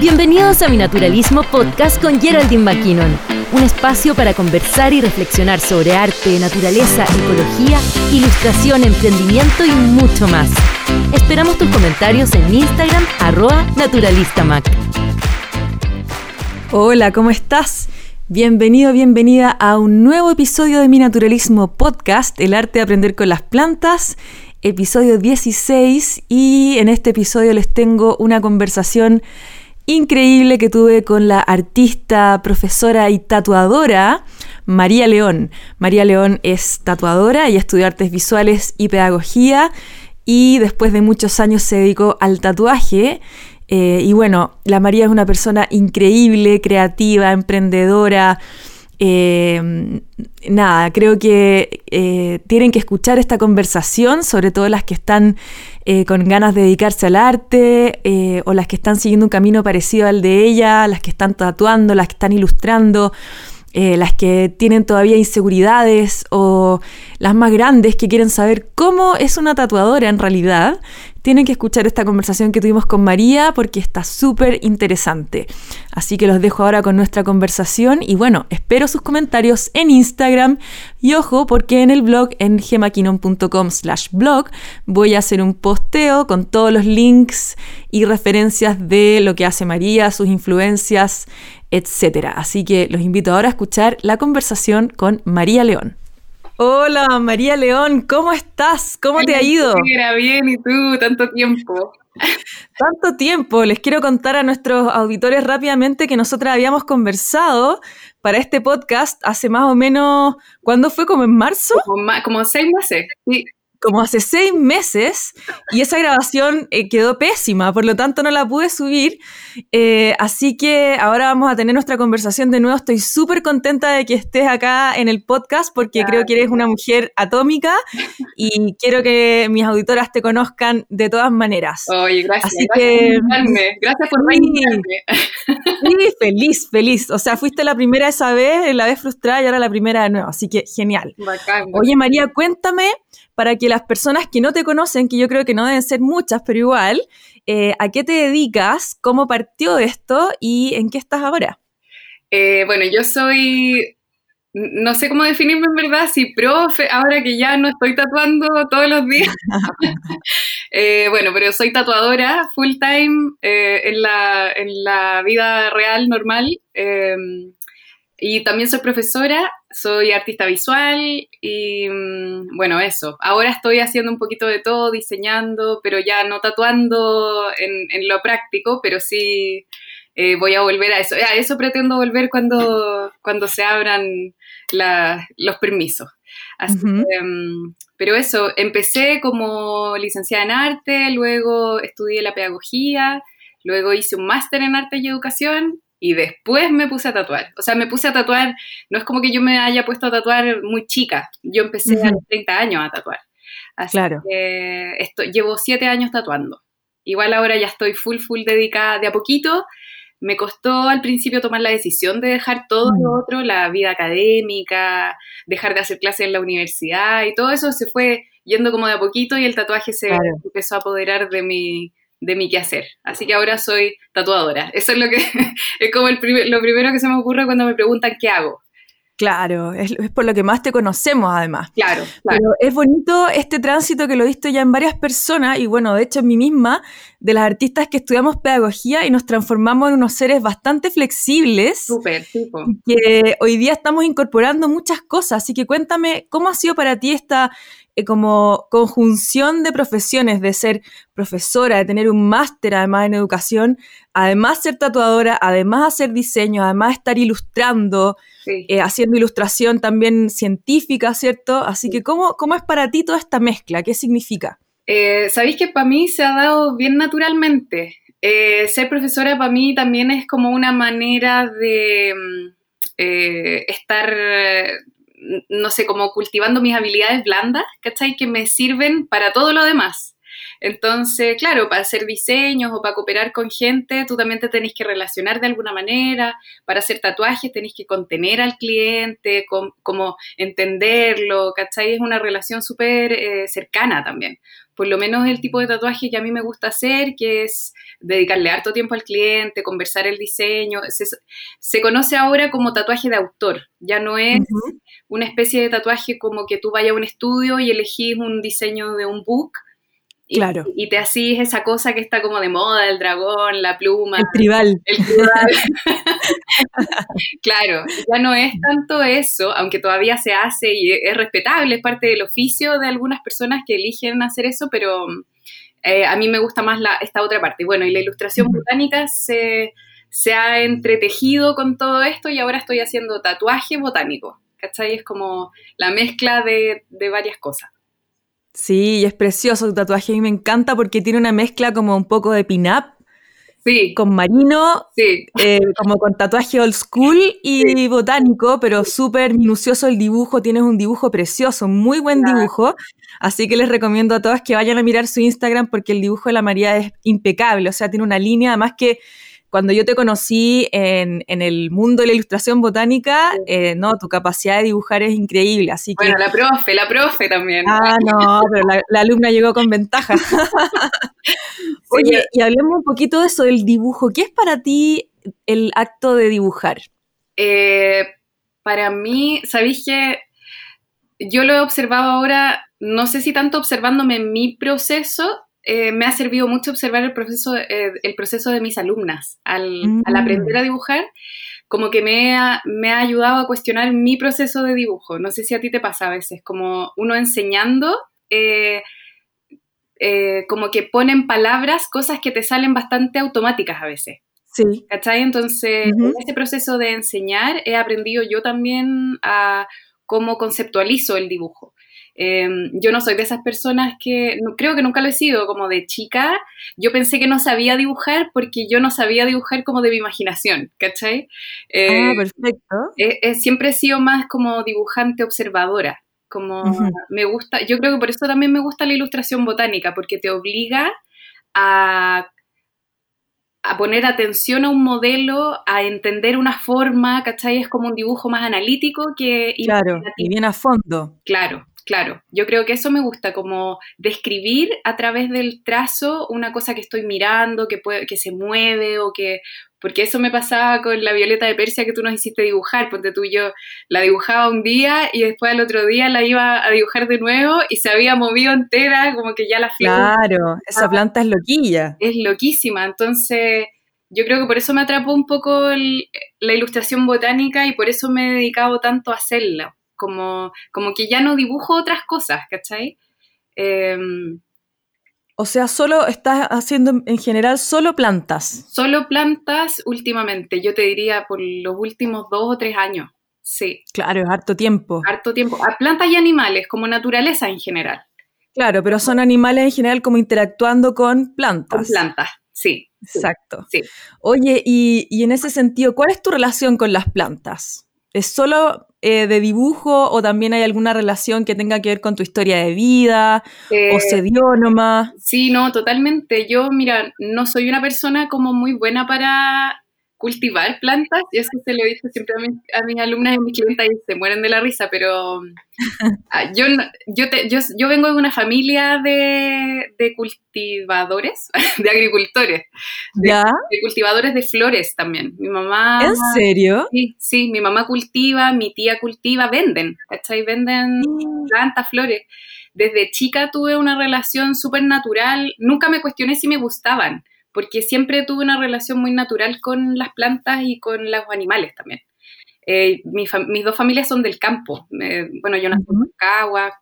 Bienvenidos a Mi Naturalismo Podcast con Geraldine McKinnon, un espacio para conversar y reflexionar sobre arte, naturaleza, ecología, ilustración, emprendimiento y mucho más. Esperamos tus comentarios en Instagram, arroba naturalistamac. Hola, ¿cómo estás? Bienvenido, bienvenida a un nuevo episodio de Mi Naturalismo Podcast, el arte de aprender con las plantas, episodio 16 y en este episodio les tengo una conversación increíble que tuve con la artista, profesora y tatuadora María León. María León es tatuadora y estudió artes visuales y pedagogía y después de muchos años se dedicó al tatuaje. Eh, y bueno, la María es una persona increíble, creativa, emprendedora. Eh, nada, creo que eh, tienen que escuchar esta conversación, sobre todo las que están con ganas de dedicarse al arte o las que están siguiendo un camino parecido al de ella, las que están tatuando, las que están ilustrando. Eh, las que tienen todavía inseguridades o las más grandes que quieren saber cómo es una tatuadora en realidad, tienen que escuchar esta conversación que tuvimos con María porque está súper interesante. Así que los dejo ahora con nuestra conversación y bueno, espero sus comentarios en Instagram y ojo porque en el blog en gemaquinon.com slash blog voy a hacer un posteo con todos los links y referencias de lo que hace María, sus influencias, etcétera. Así que los invito ahora a escuchar la conversación con María León. Hola María León, ¿cómo estás? ¿Cómo te ha ido? Mira, bien, ¿y tú? Tanto tiempo. Tanto tiempo. Les quiero contar a nuestros auditores rápidamente que nosotras habíamos conversado para este podcast hace más o menos, ¿cuándo fue? ¿Como en marzo? Como, seis meses. Sí como hace seis meses y esa grabación eh, quedó pésima, por lo tanto no la pude subir. Eh, así que ahora vamos a tener nuestra conversación de nuevo. Estoy súper contenta de que estés acá en el podcast porque creo que eres una mujer atómica y quiero que mis auditoras te conozcan de todas maneras. Oye, gracias. Así que, Gracias por. Sí, feliz, feliz. O sea, fuiste la primera esa vez, la vez frustrada y ahora la primera de nuevo. Así que genial. Oye, María, cuéntame para que las personas que no te conocen, que yo creo que no deben ser muchas, pero igual, eh, ¿a qué te dedicas? ¿Cómo partió esto? ¿Y en qué estás ahora? Eh, bueno, yo soy, no sé cómo definirme en verdad, si profe, ahora que ya no estoy tatuando todos los días. Eh, bueno, pero soy tatuadora full time en, la, en la vida real, normal. Y también soy profesora, soy artista visual y mm, bueno, eso. Ahora estoy haciendo un poquito de todo, diseñando, pero ya no tatuando en, lo práctico, pero sí eh, voy a volver a eso. A eso pretendo volver cuando, cuando se abran los permisos. Mm, pero eso, empecé como licenciada en arte, luego estudié la pedagogía, luego hice un máster en arte y educación y después me puse a tatuar. O sea, me puse a tatuar, no es como que yo me haya puesto a tatuar muy chica, yo empecé a los 30 años a tatuar. Así claro. que esto, llevo 7 años tatuando. Igual ahora ya estoy full, full dedicada de a poquito. Me costó al principio tomar la decisión de dejar todo lo mm. otro, la vida académica, dejar de hacer clases en la universidad y todo eso se fue yendo como de a poquito y el tatuaje se empezó a apoderar de mi, de mi quehacer. Así que ahora soy tatuadora. Eso es lo que es como el lo primero que se me ocurre cuando me preguntan qué hago. Claro, es, por lo que más te conocemos además. Claro, claro. Pero es bonito este tránsito que lo he visto ya en varias personas y bueno, de hecho en mí misma, de las artistas que estudiamos pedagogía y nos transformamos en unos seres bastante flexibles. Súper, tipo. Que hoy día estamos incorporando muchas cosas. Así que cuéntame, ¿cómo ha sido para ti esta eh, como conjunción de profesiones, de ser profesora, de tener un máster además en educación, además ser tatuadora, además hacer diseño, además estar ilustrando, eh, haciendo ilustración también científica, ¿cierto? Así que, ¿cómo, ¿cómo es para ti toda esta mezcla? ¿Qué significa? Eh, Sabéis que para mí se ha dado bien naturalmente. ser profesora para mí también es como una manera de mm, estar no sé, como cultivando mis habilidades blandas, ¿cachai? Que me sirven para todo lo demás. Entonces, claro, para hacer diseños o para cooperar con gente, tú también te tenés que relacionar de alguna manera. Para hacer tatuajes tenés que contener al cliente, como entenderlo, ¿cachai? Es una relación súper eh, cercana también. Por lo menos el tipo de tatuaje que a mí me gusta hacer, que es dedicarle harto tiempo al cliente, conversar el diseño. Se, conoce ahora como tatuaje de autor. Ya no es una especie de tatuaje como que tú vayas a un estudio y elegís un diseño de un book Claro. Y, te hacís esa cosa que está como de moda, el dragón, la pluma. El tribal. El tribal. claro, ya no es tanto eso, aunque todavía se hace y es respetable, es parte del oficio de algunas personas que eligen hacer eso, pero eh, a mí me gusta más la, esta otra parte. Bueno, y la ilustración botánica se, se ha entretejido con todo esto y ahora estoy haciendo tatuaje botánico. ¿Cachai? Es como la mezcla de, de varias cosas. Sí, es precioso tu tatuaje. A mí me encanta porque tiene una mezcla como un poco de pin-up. Sí. Con marino, sí. Eh, como con tatuaje old school y botánico, pero súper minucioso el dibujo. Tienes un dibujo precioso, muy buen dibujo. Así que les recomiendo a todas que vayan a mirar su Instagram porque el dibujo de la María es impecable. O sea, tiene una línea, además que cuando yo te conocí en, el mundo de la ilustración botánica, eh, no, tu capacidad de dibujar es increíble, así que... Bueno, la profe, la profe también. Ah, no, pero la, alumna llegó con ventaja. Oye, y hablemos un poquito de eso, del dibujo. ¿Qué es para ti el acto de dibujar? Eh, para mí, ¿sabéis que yo lo he observado ahora, no sé si tanto observándome en mi proceso, eh, me ha servido mucho observar el proceso, eh, el proceso de mis alumnas al, al, aprender a dibujar, como que me ha, me ha ayudado a cuestionar mi proceso de dibujo. No sé si a ti te pasa a veces, como uno enseñando, eh, como que ponen palabras cosas que te salen bastante automáticas a veces. Sí. ¿Cachai? Entonces, en este proceso de enseñar he aprendido yo también a cómo conceptualizo el dibujo. Em, yo no soy de esas personas que, creo que nunca lo he sido, como de chica, yo pensé que no sabía dibujar porque yo no sabía dibujar como de mi imaginación, ¿cachai? Eh, ah, perfecto. siempre he sido más como dibujante observadora, como me gusta, yo creo que por eso también me gusta la ilustración botánica, porque te obliga a a poner atención a un modelo, a entender una forma, ¿cachai? Es como un dibujo más analítico que... Claro, y bien a fondo. Claro, Claro, yo creo que eso me gusta, como describir a través del trazo una cosa que estoy mirando, que, puede, que se mueve o que... Porque eso me pasaba con la Violeta de Persia que tú nos hiciste dibujar, porque tú y yo la dibujaba un día y después al otro día la iba a dibujar de nuevo y se había movido entera, como que ya la Claro, esa planta es loquilla. Es loquísima, entonces yo creo que por eso me atrapó un poco la ilustración botánica y por eso me he dedicado tanto a hacerla como, como que ya no dibujo otras cosas, ¿cachai? Em, o sea, solo estás haciendo en general solo plantas. Solo plantas últimamente, yo te diría por los últimos dos o tres años. Sí. Claro, es harto tiempo. Harto tiempo. A plantas y animales, como naturaleza en general. Claro, pero son animales en general como interactuando con plantas. Con plantas, sí. Exacto. Sí. Oye, y, y en ese sentido, ¿cuál es tu relación con las plantas? ¿Es solo eh, de dibujo o también hay alguna relación que tenga que ver con tu historia de vida o eh, se dio nomás? Sí, no, totalmente. Yo, mira, no soy una persona como muy buena para cultivar plantas, y eso se lo he dicho siempre a, mis alumnas y a mis clientes y se mueren de la risa, pero ah, yo, yo, yo, vengo de una familia de, cultivadores, de agricultores, de, cultivadores de flores también. Mi mamá... ¿En serio? Sí, sí, mi mamá cultiva, mi tía cultiva, venden, ¿cachai? Venden plantas, flores. Desde chica tuve una relación súper natural, nunca me cuestioné si me gustaban porque siempre tuve una relación muy natural con las plantas y con los animales también. Eh, mis dos familias son del campo. bueno, yo nací en Cagua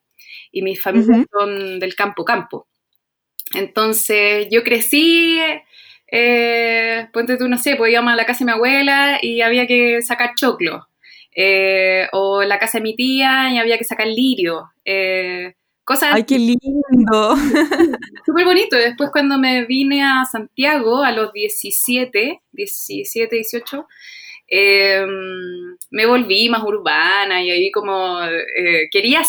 y mis familias son del campo, campo. Entonces, yo crecí, eh, ponte tú, no sé, pues íbamos a la casa de mi abuela y había que sacar choclo. Eh, o la casa de mi tía y había que sacar lirio. Eh, ¡Ay, qué lindo! Súper bonito. Después cuando me vine a Santiago a los 17, 17, 18, me volví más urbana y ahí como eh, quería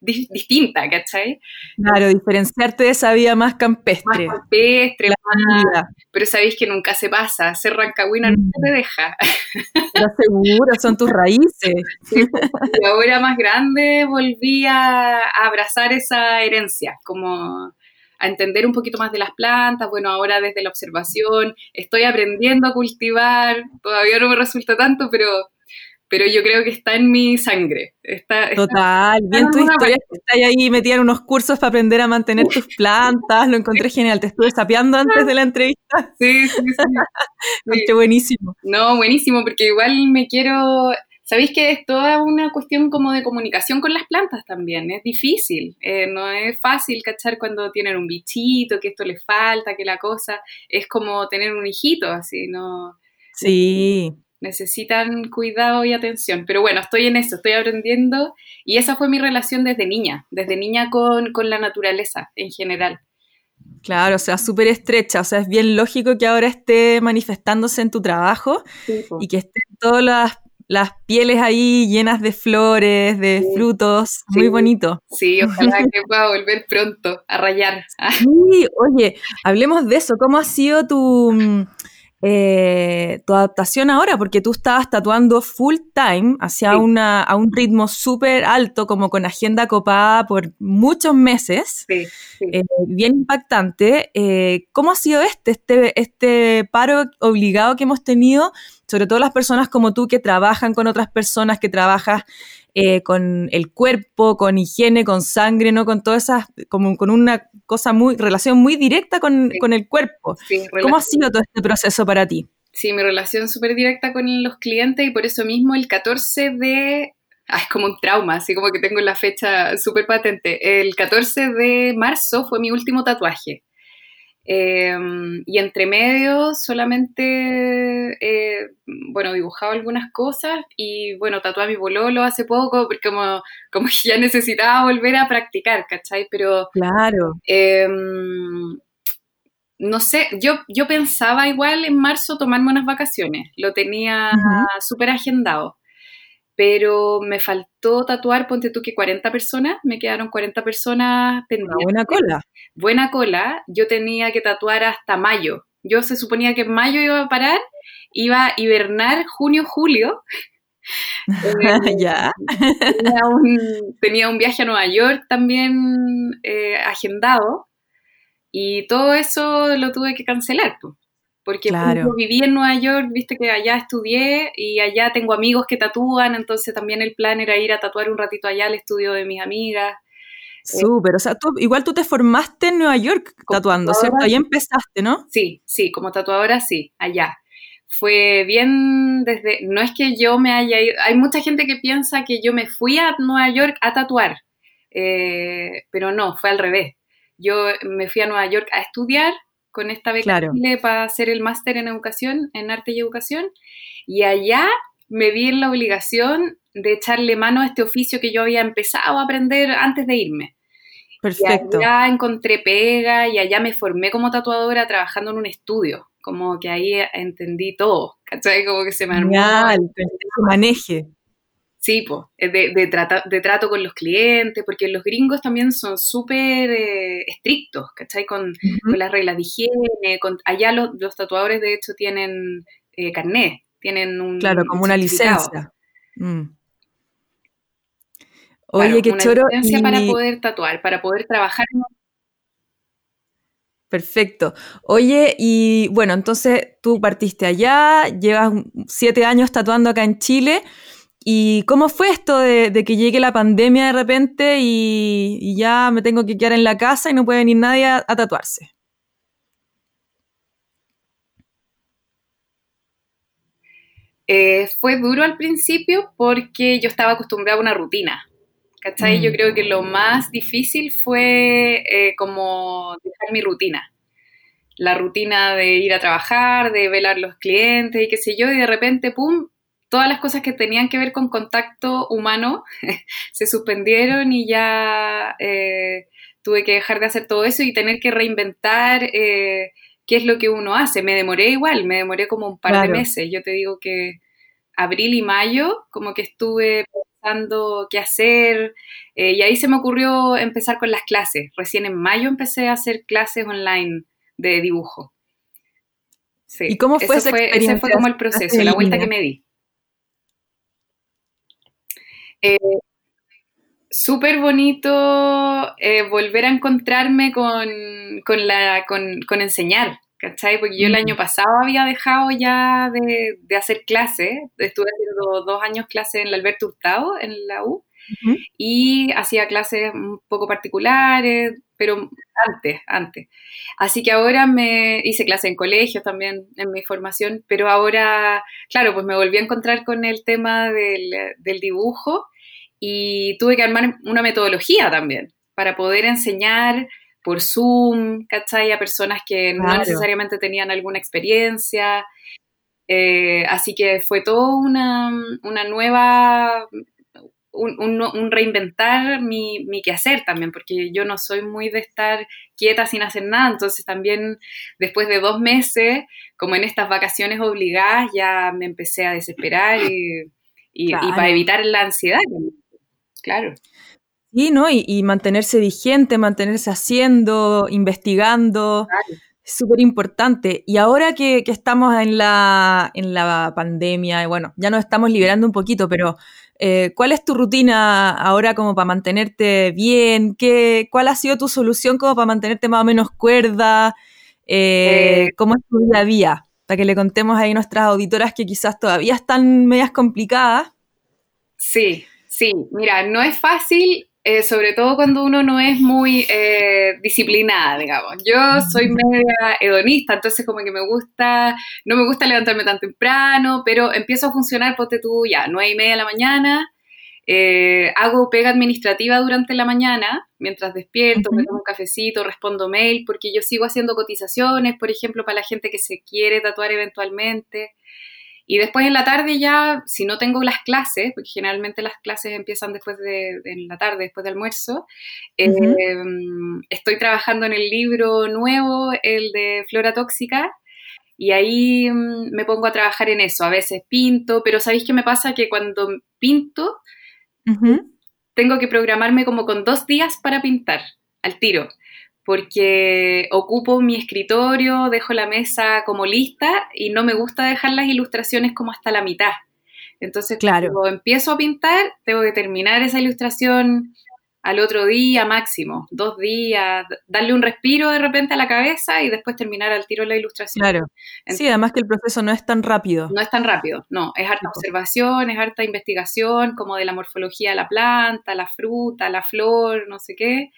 ser distinta, ¿cachai? Claro, diferenciarte de esa vida más campestre. Más campestre, más, pero sabéis que nunca se pasa, ser rancagüina no te deja. Pero seguro, son tus raíces. y ahora más grande volví a, abrazar esa herencia, como a entender un poquito más de las plantas, bueno, ahora desde la observación, estoy aprendiendo a cultivar, todavía no me resulta tanto, pero pero yo creo que está en mi sangre. Está, Total, bien tu historia, está ahí metida en unos cursos para aprender a mantener tus plantas, lo encontré genial, te estuve sapeando antes de la entrevista. Sí, sí, sí. Qué buenísimo. No, buenísimo, porque igual me quiero... Sabéis que es toda una cuestión como de comunicación con las plantas también, es difícil, eh, no es fácil cachar cuando tienen un bichito, que esto les falta, que la cosa, es como tener un hijito, así, ¿no? Sí, necesitan cuidado y atención. Pero bueno, estoy en eso, estoy aprendiendo y esa fue mi relación desde niña, desde niña con, la naturaleza en general. Claro, o sea, súper estrecha, o sea, es bien lógico que ahora esté manifestándose en tu trabajo y que estén todas las, las, pieles ahí llenas de flores, de frutos, muy bonito. Sí, ojalá que pueda volver pronto a rayar. Sí, oye, hablemos de eso, ¿cómo ha sido tu mm, eh, tu adaptación ahora, porque tú estabas tatuando full time hacia una, a un ritmo súper alto, como con agenda copada por muchos meses, eh, bien impactante. Eh, ¿Cómo ha sido este, este, este paro obligado que hemos tenido, sobre todo las personas como tú que trabajan con otras personas, que trabajas eh, con el cuerpo, con higiene, con sangre, ¿no? Con todas esas, como con una cosa muy, relación muy directa con, el cuerpo. ¿Cómo ha sido todo este proceso para ti? Sí, mi relación súper directa con los clientes y por eso mismo el 14 de Ah, es como un trauma, así como que tengo la fecha súper patente. El 14 de marzo fue mi último tatuaje. Em, y entre medio solamente, eh, bueno, dibujaba algunas cosas y bueno, tatué a mi bololo hace poco porque como, como ya necesitaba volver a practicar, ¿cachai? Pero... Claro. Em, no sé, yo, yo pensaba igual en marzo tomarme unas vacaciones, lo tenía súper agendado pero me faltó tatuar, ponte tú que 40 personas, me quedaron 40 personas pendientes. buena cola. Buena cola, yo tenía que tatuar hasta mayo. Yo se suponía que en mayo iba a parar, iba a hibernar junio, julio. Eh, ya. Tenía un, viaje a Nueva York también eh, agendado y todo eso lo tuve que cancelar. Pues porque claro. viví en Nueva York, viste que allá estudié y allá tengo amigos que tatúan, entonces también el plan era ir a tatuar un ratito allá al estudio de mis amigas. Súper, o sea, tú, igual tú te formaste en Nueva York tatuando, ¿cierto? Ahí empezaste, ¿no? Sí, sí, como tatuadora sí, allá. Fue bien desde, no es que yo me haya ido, hay mucha gente que piensa que yo me fui a Nueva York a tatuar, eh, pero no, fue al revés. Yo me fui a Nueva York a estudiar con esta beca para hacer el máster en educación, en arte y educación, y allá me vi en la obligación de echarle mano a este oficio que yo había empezado a aprender antes de irme. Perfecto. Y allá encontré pega y allá me formé como tatuadora trabajando en un estudio. Como que ahí entendí todo, ¿cachai? Como que se me armó. maneje. Sí, pues, de, de, de, trato con los clientes, porque los gringos también son súper eh, estrictos, ¿cachai? Con, con, las reglas de higiene, con, allá los, los tatuadores de hecho tienen eh, carnet, tienen un... Claro, como una licencia. Mm. Oye, qué choro. Licencia para poder tatuar, para poder trabajar. Perfecto. Oye, y bueno, entonces tú partiste allá, llevas siete años tatuando acá en Chile. ¿Y cómo fue esto de, que llegue la pandemia de repente y, ya me tengo que quedar en la casa y no puede venir nadie a, tatuarse? Eh, fue duro al principio porque yo estaba acostumbrada a una rutina. ¿Cachai? Yo mm. creo que lo más difícil fue eh, como dejar mi rutina. La rutina de ir a trabajar, de velar los clientes y qué sé yo, y de repente, ¡pum!, todas las cosas que tenían que ver con contacto humano se suspendieron y ya eh, tuve que dejar de hacer todo eso y tener que reinventar eh, qué es lo que uno hace. Me demoré igual, me demoré como un par de meses. Yo te digo que abril y mayo como que estuve pensando qué hacer. Eh, y ahí se me ocurrió empezar con las clases. Recién en mayo empecé a hacer clases online de dibujo. Sí. ¿Y cómo fue esa experiencia? Ese fue como el proceso, la vuelta que me di. Eh, Súper bonito eh, volver a encontrarme con, con, la, con, con enseñar, ¿cachai? Porque yo el año pasado había dejado ya de, de hacer clases, estuve haciendo dos años clases en el Alberto Hurtado, en la U, y hacía clases un poco particulares, pero antes, antes. Así que ahora me hice clase en colegios también en mi formación, pero ahora, claro, pues me volví a encontrar con el tema del, del dibujo y tuve que armar una metodología también para poder enseñar por Zoom, ¿cachai? A personas que no necesariamente tenían alguna experiencia. Eh, así que fue todo una, una nueva, un, reinventar mi, mi, quehacer también, porque yo no soy muy de estar quieta sin hacer nada, entonces también después de dos meses, como en estas vacaciones obligadas, ya me empecé a desesperar y, y, para evitar la ansiedad. Claro. Sí, ¿no? Y, mantenerse vigente, mantenerse haciendo, investigando. Es súper importante. Y ahora que, estamos en la, en la pandemia, bueno, ya nos estamos liberando un poquito, pero eh, ¿cuál es tu rutina ahora como para mantenerte bien? ¿Qué, ¿Cuál ha sido tu solución como para mantenerte más o menos cuerda? Eh, eh, ¿Cómo es tu día a día? Para que le contemos ahí a nuestras auditoras que quizás todavía están medias complicadas. Sí, Sí, mira, no es fácil, eh, sobre todo cuando uno no es muy eh, disciplinada, digamos. Yo soy media hedonista, entonces como que me gusta, no me gusta levantarme tan temprano, pero empiezo a funcionar, ponte tú ya, nueve y media de la mañana, eh, hago pega administrativa durante la mañana, mientras despierto, me tomo un cafecito, respondo mail, porque yo sigo haciendo cotizaciones, por ejemplo, para la gente que se quiere tatuar eventualmente. Y después en la tarde ya, si no tengo las clases, porque generalmente las clases empiezan después de, en la tarde, después del almuerzo, em, estoy trabajando en el libro nuevo, el de Flora Tóxica, y ahí mm, me pongo a trabajar en eso. A veces pinto, pero ¿sabéis qué me pasa? Que cuando pinto, tengo que programarme como con dos días para pintar al tiro porque ocupo mi escritorio, dejo la mesa como lista y no me gusta dejar las ilustraciones como hasta la mitad. Entonces, claro. cuando empiezo a pintar, tengo que terminar esa ilustración al otro día máximo, dos días, darle un respiro de repente a la cabeza y después terminar al tiro la ilustración. Claro. sí, además que el proceso no es tan rápido. No es tan rápido, no, es harta observación, es harta investigación como de la morfología de la planta, la fruta, la flor, no sé qué.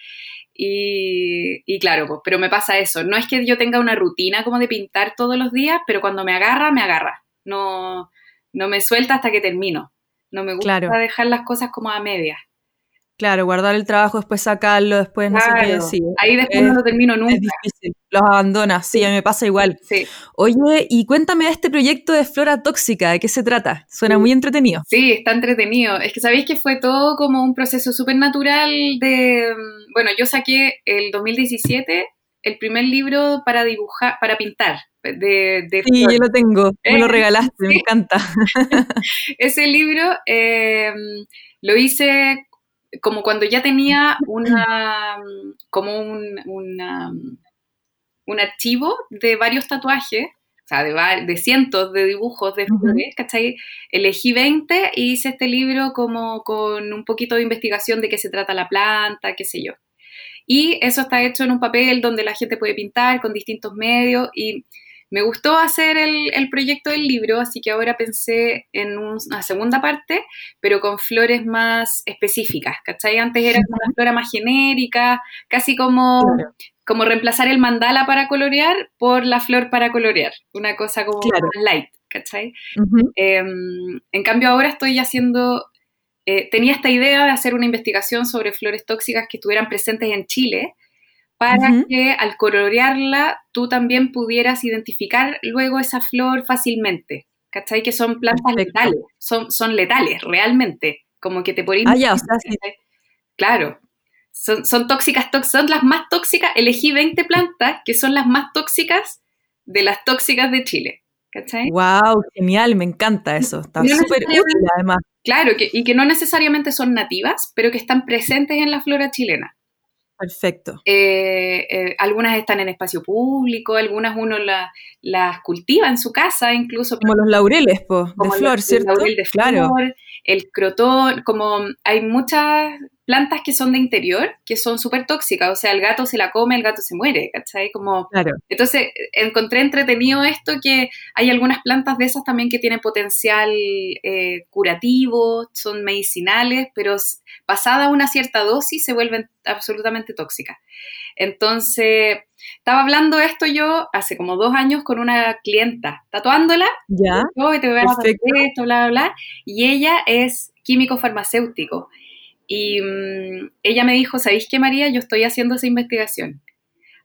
Y, claro, pues, pero me pasa eso. No es que yo tenga una rutina como de pintar todos los días, pero cuando me agarra, me agarra. No, no me suelta hasta que termino. No me gusta dejar las cosas como a medias. Claro, guardar el trabajo, después sacarlo, después no sé qué decir. Ahí después no lo termino nunca. Es difícil, los abandonas, sí, a mí me pasa igual. Sí. Oye, y cuéntame de este proyecto de Flora Tóxica, ¿de qué se trata? Suena muy entretenido. Sí, está entretenido. Es que sabéis que fue todo como un proceso súper natural de... Mm, bueno, yo saqué el 2017 el primer libro para dibujar, para pintar. De, sí, yo lo tengo, me lo eh, regalaste, me encanta. Ese libro eh, lo hice como cuando ya tenía una, como un, un archivo de varios tatuajes, o sea, de, cientos de dibujos de flores, ¿cachai? Elegí 20 y hice este libro como con un poquito de investigación de qué se trata la planta, qué sé yo. Y eso está hecho en un papel donde la gente puede pintar con distintos medios y me gustó hacer el, proyecto del libro, así que ahora pensé en una segunda parte, pero con flores más específicas, ¿cachai? Antes era una flora más genérica, casi como, como reemplazar el mandala para colorear por la flor para colorear, una cosa como más light, ¿cachai? Em, en cambio ahora estoy haciendo, eh, tenía esta idea de hacer una investigación sobre flores tóxicas que estuvieran presentes en Chile, para que al colorearla tú también pudieras identificar luego esa flor fácilmente. ¿Cachai? Que son plantas letales, son, son letales realmente, como que te ponen... Ah, ya, o sea, Claro, son, son tóxicas, son las más tóxicas, elegí 20 plantas que son las más tóxicas de las tóxicas de Chile. ¿Cachai? ¡Wow! Genial, me encanta eso. Está súper útil además. Claro, y que no necesariamente son nativas, pero que están presentes en la flora chilena. Perfecto. Eh, eh, algunas están en espacio público, algunas uno las cultiva en su casa, incluso. Como los laureles, de flor, ¿cierto? El laurel de flor, el crotón, como hay muchas plantas que son de interior, que son súper tóxicas, o sea, el gato se la come, el gato se muere, ¿cachai? Como, claro. Entonces, encontré entretenido esto que hay algunas plantas de esas también que tienen potencial eh, curativo, son medicinales, pero pasada una cierta dosis se vuelven absolutamente tóxicas. Entonces, estaba hablando esto yo hace como dos años con una clienta, tatuándola, ya, te voy a hacer esto, bla, bla, bla, y ella es químico farmacéutico y mm, ella me dijo, ¿sabéis qué, María? Yo estoy haciendo esa investigación.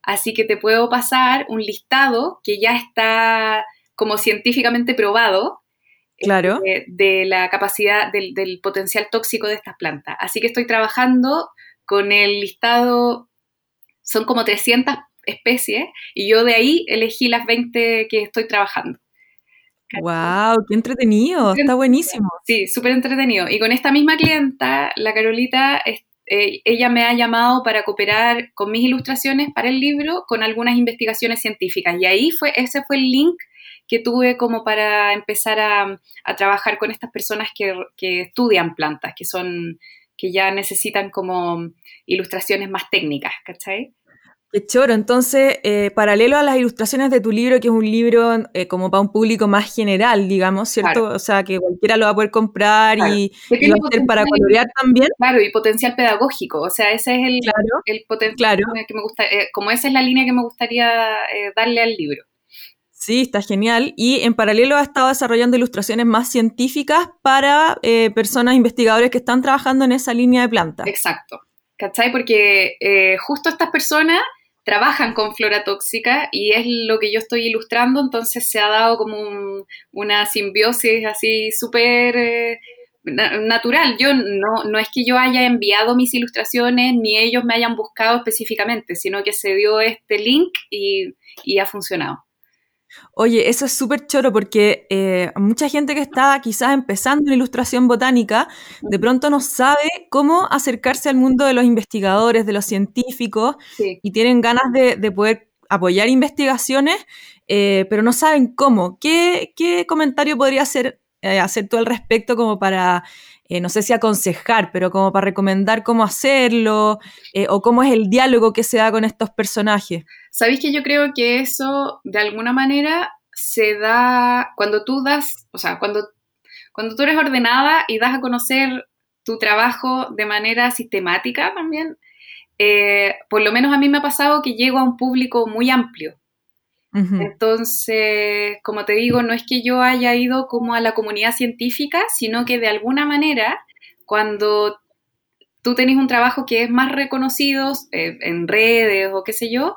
Así que te puedo pasar un listado que ya está como científicamente probado claro. Eh, de la capacidad, del, del, potencial tóxico de estas plantas. Así que estoy trabajando con el listado, son como 300 especies, y yo de ahí elegí las 20 que estoy trabajando. ¡Wow! ¡Qué entretenido! Está buenísimo. Sí, súper entretenido. Y con esta misma clienta, la Carolita, eh, ella me ha llamado para cooperar con mis ilustraciones para el libro con algunas investigaciones científicas. Y ahí fue, ese fue el link que tuve como para empezar a, trabajar con estas personas que, que, estudian plantas, que son, que ya necesitan como ilustraciones más técnicas, ¿cachai? Qué choro. Entonces, eh, paralelo a las ilustraciones de tu libro, que es un libro eh, como para un público más general, digamos, ¿cierto? O sea, que cualquiera lo va a poder comprar y, va a ser para colorear también. Claro, y potencial pedagógico. O sea, ese es el, el potencial que me gusta, eh, como esa es la línea que me gustaría darle al libro. Sí, está genial. Y en paralelo ha estado desarrollando ilustraciones más científicas para personas investigadores que están trabajando en esa línea de plantas. Exacto. ¿Cachai? Porque justo estas personas trabajan con flora tóxica y es lo que yo estoy ilustrando, entonces se ha dado como una simbiosis así súper eh, natural. Yo no, no es que yo haya enviado mis ilustraciones ni ellos me hayan buscado específicamente, sino que se dio este link y, y ha funcionado. Oye, eso es súper choro porque eh, mucha gente que está quizás empezando en ilustración botánica, de pronto no sabe cómo acercarse al mundo de los investigadores, de los científicos, y tienen ganas de, poder apoyar investigaciones, eh, pero no saben cómo. ¿Qué, comentario podría hacer, eh, hacer tú al respecto como para no sé si aconsejar, pero como para recomendar cómo hacerlo o cómo es el diálogo que se da con estos personajes. Sabéis que yo creo que eso de alguna manera se da cuando tú das, o sea, cuando, cuando tú eres ordenada y das a conocer tu trabajo de manera sistemática también, eh, por lo menos a mí me ha pasado que llego a un público muy amplio. Entonces, como te digo, no es que yo haya ido como a la comunidad científica, sino que de alguna manera, cuando tú tenés un trabajo que es más reconocido eh, en redes o qué sé yo,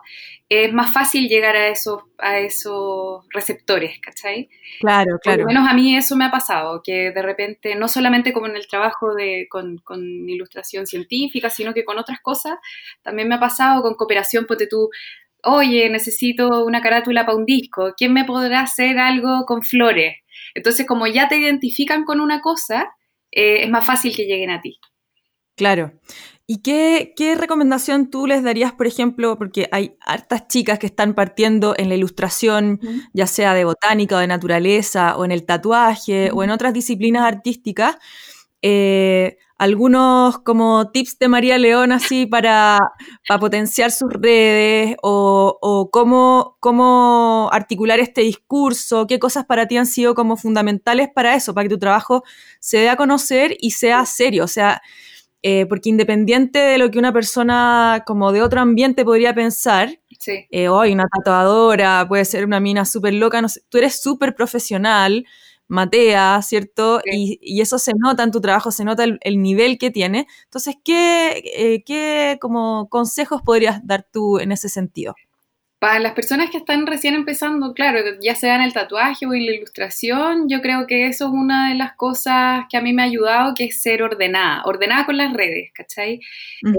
es más fácil llegar a esos, a esos receptores, ¿cachai? Claro, claro. Por lo menos a mí eso me ha pasado, que de repente, no solamente como en el trabajo de, con, con, ilustración científica, sino que con otras cosas, también me ha pasado con cooperación, porque tú, oye, necesito una carátula para un disco, ¿quién me podrá hacer algo con flores? Entonces, como ya te identifican con una cosa, eh, es más fácil que lleguen a ti. Claro. ¿Y qué, recomendación tú les darías, por ejemplo, porque hay hartas chicas que están partiendo en la ilustración, ya sea de botánica o de naturaleza, o en el tatuaje, o en otras disciplinas artísticas? Eh, algunos como tips de María León así para, potenciar sus redes o, cómo, cómo, articular este discurso, qué cosas para ti han sido como fundamentales para eso, para que tu trabajo se dé a conocer y sea serio. O sea, eh, porque independiente de lo que una persona como de otro ambiente podría pensar, eh, hoy una tatuadora, puede ser una mina súper loca, no sé, tú eres súper profesional, Matea, ¿cierto? Y, eso se nota en tu trabajo, se nota el, nivel que tiene. Entonces, ¿qué, eh, ¿qué como consejos podrías dar tú en ese sentido? Para las personas que están recién empezando, claro, ya sea en el tatuaje o en la ilustración, yo creo que eso es una de las cosas que a mí me ha ayudado, que es ser ordenada, ordenada con las redes, ¿cachai?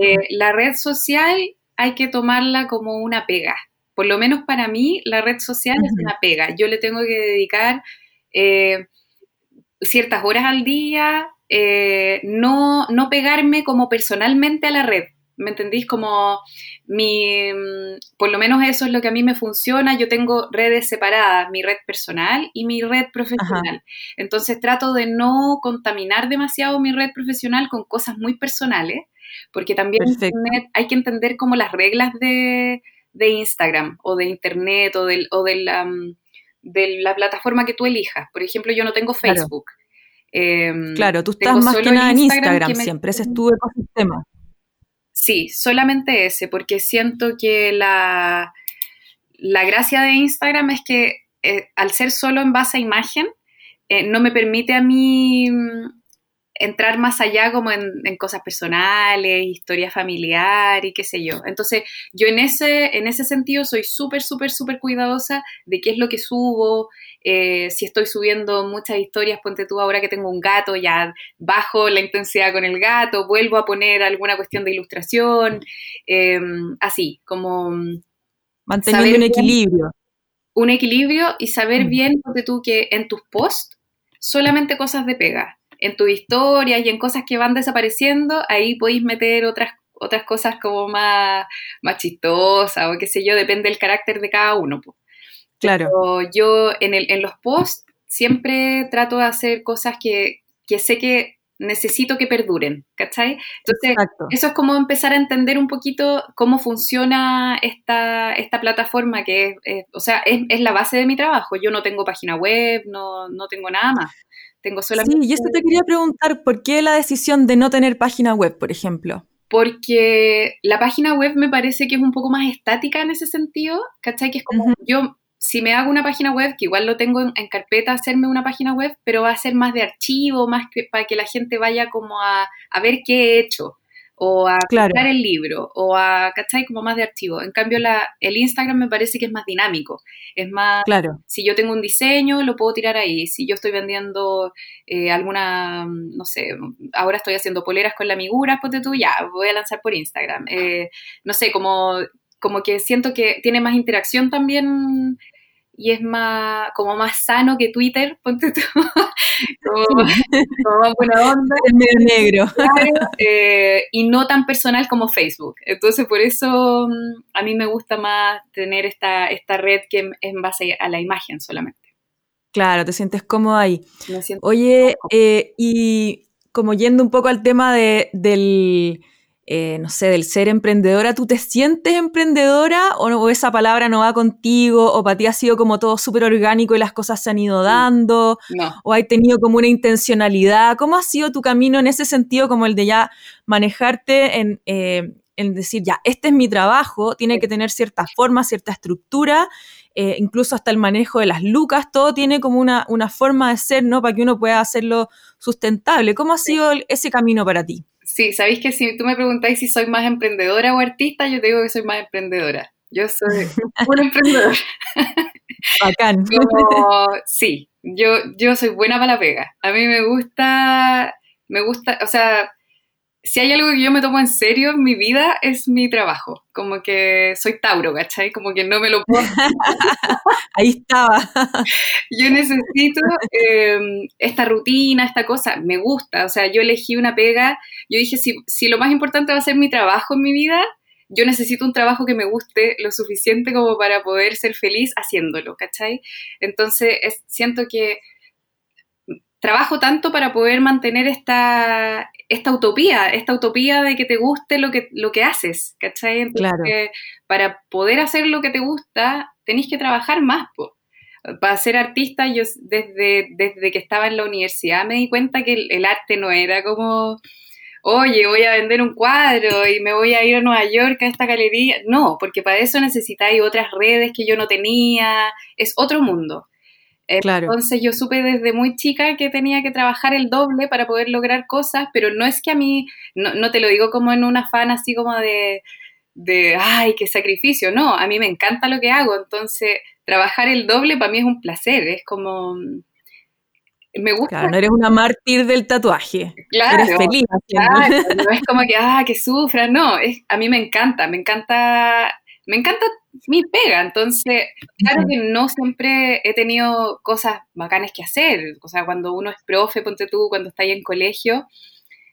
Eh, la red social hay que tomarla como una pega, por lo menos para mí, la red social es una pega. Yo le tengo que dedicar eh, ciertas horas al día, eh, no, no pegarme como personalmente a la red. ¿Me entendís? Como mi, por lo menos eso es lo que a mí me funciona. Yo tengo redes separadas, mi red personal y mi red profesional. Entonces trato de no contaminar demasiado mi red profesional con cosas muy personales, porque también hay que entender como las reglas de, Instagram o de Internet o, del, o de, la, de la plataforma que tú elijas. Por ejemplo, yo no tengo Facebook. Em, claro, tú estás más que nada en Instagram, siempre, ese es tu ecosistema. Sí, solamente ese, porque siento que la, la gracia de Instagram es que eh, al ser solo en base a imagen, eh, no me permite a mí entrar más allá como en, cosas personales, historia familiar y qué sé yo. Entonces, yo en ese, en ese sentido soy súper, súper, súper cuidadosa de qué es lo que subo. Eh, si estoy subiendo muchas historias, ponte tú ahora que tengo un gato, ya bajo la intensidad con el gato, vuelvo a poner alguna cuestión de ilustración, em, así, como... Manteniendo un equilibrio. un equilibrio y saber mm. bien, ponte tú, que en tus posts solamente cosas de pega en tu historia y en cosas que van desapareciendo, ahí podéis meter otras, otras cosas como más, más chistosas o qué sé yo, depende del carácter de cada uno. Claro. yo en, el, en los posts siempre trato de hacer cosas que, que sé que necesito que perduren, ¿cachai? Entonces, eso es como empezar a entender un poquito cómo funciona esta, esta plataforma que es, o sea, es, es, la base de mi trabajo. Yo no tengo página web, no, no tengo nada más. Tengo solamente... Sí, y eso te quería preguntar, ¿por qué la decisión de no tener página web, por ejemplo? Porque la página web me parece que es un poco más estática en ese sentido, ¿cachai? Que es como yo, si me hago una página web, que igual lo tengo en, carpeta, hacerme una página web, pero va a ser más de archivo, más que para que la gente vaya como a, a ver qué he hecho o a claro. el libro, o a, ¿cachai? Como más de archivo. En cambio, la, el Instagram me parece que es más dinámico. Es más, claro. si yo tengo un diseño, lo puedo tirar ahí. Si yo estoy vendiendo eh, alguna, no sé, ahora estoy haciendo poleras con la migura, ponte tú, ya, voy a lanzar por Instagram. Eh, no sé, como, como que siento que tiene más interacción también y es más, como más sano que Twitter, ponte tú, como, más buena onda. Es medio negro. Eh, y no tan personal como Facebook. Entonces, por eso mm, a mí me gusta más tener esta, esta red que es en base a la imagen solamente. Claro, te sientes cómodo ahí. Oye, eh, y como yendo un poco al tema de, del eh, no sé, del ser emprendedora, ¿tú te sientes emprendedora o, esa palabra no va contigo o para ti ha sido como todo súper orgánico y las cosas se han ido dando o hay tenido como una intencionalidad? ¿Cómo ha sido tu camino en ese sentido como el de ya manejarte en, eh, decir, ya, este es mi trabajo, tiene que tener cierta forma, cierta estructura? Eh, incluso hasta el manejo de las lucas, todo tiene como una, una forma de ser, ¿no? Para que uno pueda hacerlo sustentable. ¿Cómo ha sido ese camino para ti? Sí, sabéis que si tú me preguntáis si soy más emprendedora o artista, yo te digo que soy más emprendedora. Yo soy una emprendedora. Bacán. sí, yo, yo soy buena para la pega. A mí me gusta, me gusta, o sea, si hay algo que yo me tomo en serio en mi vida es mi trabajo. Como que soy Tauro, ¿cachai? Como que no me lo puedo. Ahí estaba. yo necesito em, esta rutina, esta cosa. Me gusta. O sea, yo elegí una pega. Yo dije, si, si lo más importante va a ser mi trabajo en mi vida, yo necesito un trabajo que me guste lo suficiente como para poder ser feliz haciéndolo, ¿cachai? Entonces, siento que trabajo tanto para poder mantener esta, esta utopía, esta utopía de que te guste lo que, lo que haces, ¿cachai? claro. para poder hacer lo que te gusta, tenéis que trabajar más. Para ser artista, yo desde, desde que estaba en la universidad me di cuenta que el, arte no era como, oye, voy a vender un cuadro y me voy a ir a Nueva York a esta galería. No, porque para eso necesitáis otras redes que yo no tenía, es otro mundo. Entonces yo supe desde muy chica que tenía que trabajar el doble para poder lograr cosas, pero no es que a mí, no, te lo digo como en un afán así como de, de, ay, qué sacrificio, no, a mí me encanta lo que hago, entonces trabajar el doble para mí es un placer, es como, me gusta. Claro, no eres una mártir del tatuaje. Claro. Eres feliz. Claro, no es como que, ah, que sufra, no, es, a mí me encanta, me encanta me encanta mi pega, entonces, claro que no siempre he tenido cosas bacanas que hacer, o sea, cuando uno es profe, ponte tú, cuando está ahí en colegio,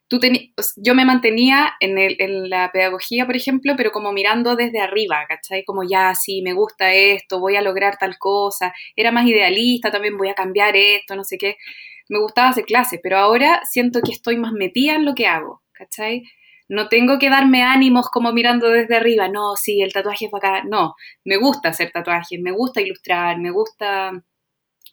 tú yo me mantenía en, el, en, la pedagogía, por ejemplo, pero como mirando desde arriba, ¿cachai? Como ya, sí, me gusta esto, voy a lograr tal cosa, era más idealista, también voy a cambiar esto, no sé qué. Me gustaba hacer clases, pero ahora siento que estoy más metida en lo que hago, ¿cachai? No tengo que darme ánimos como mirando desde arriba, no, sí, el tatuaje es acá, no, me gusta hacer tatuajes, me gusta ilustrar, me gusta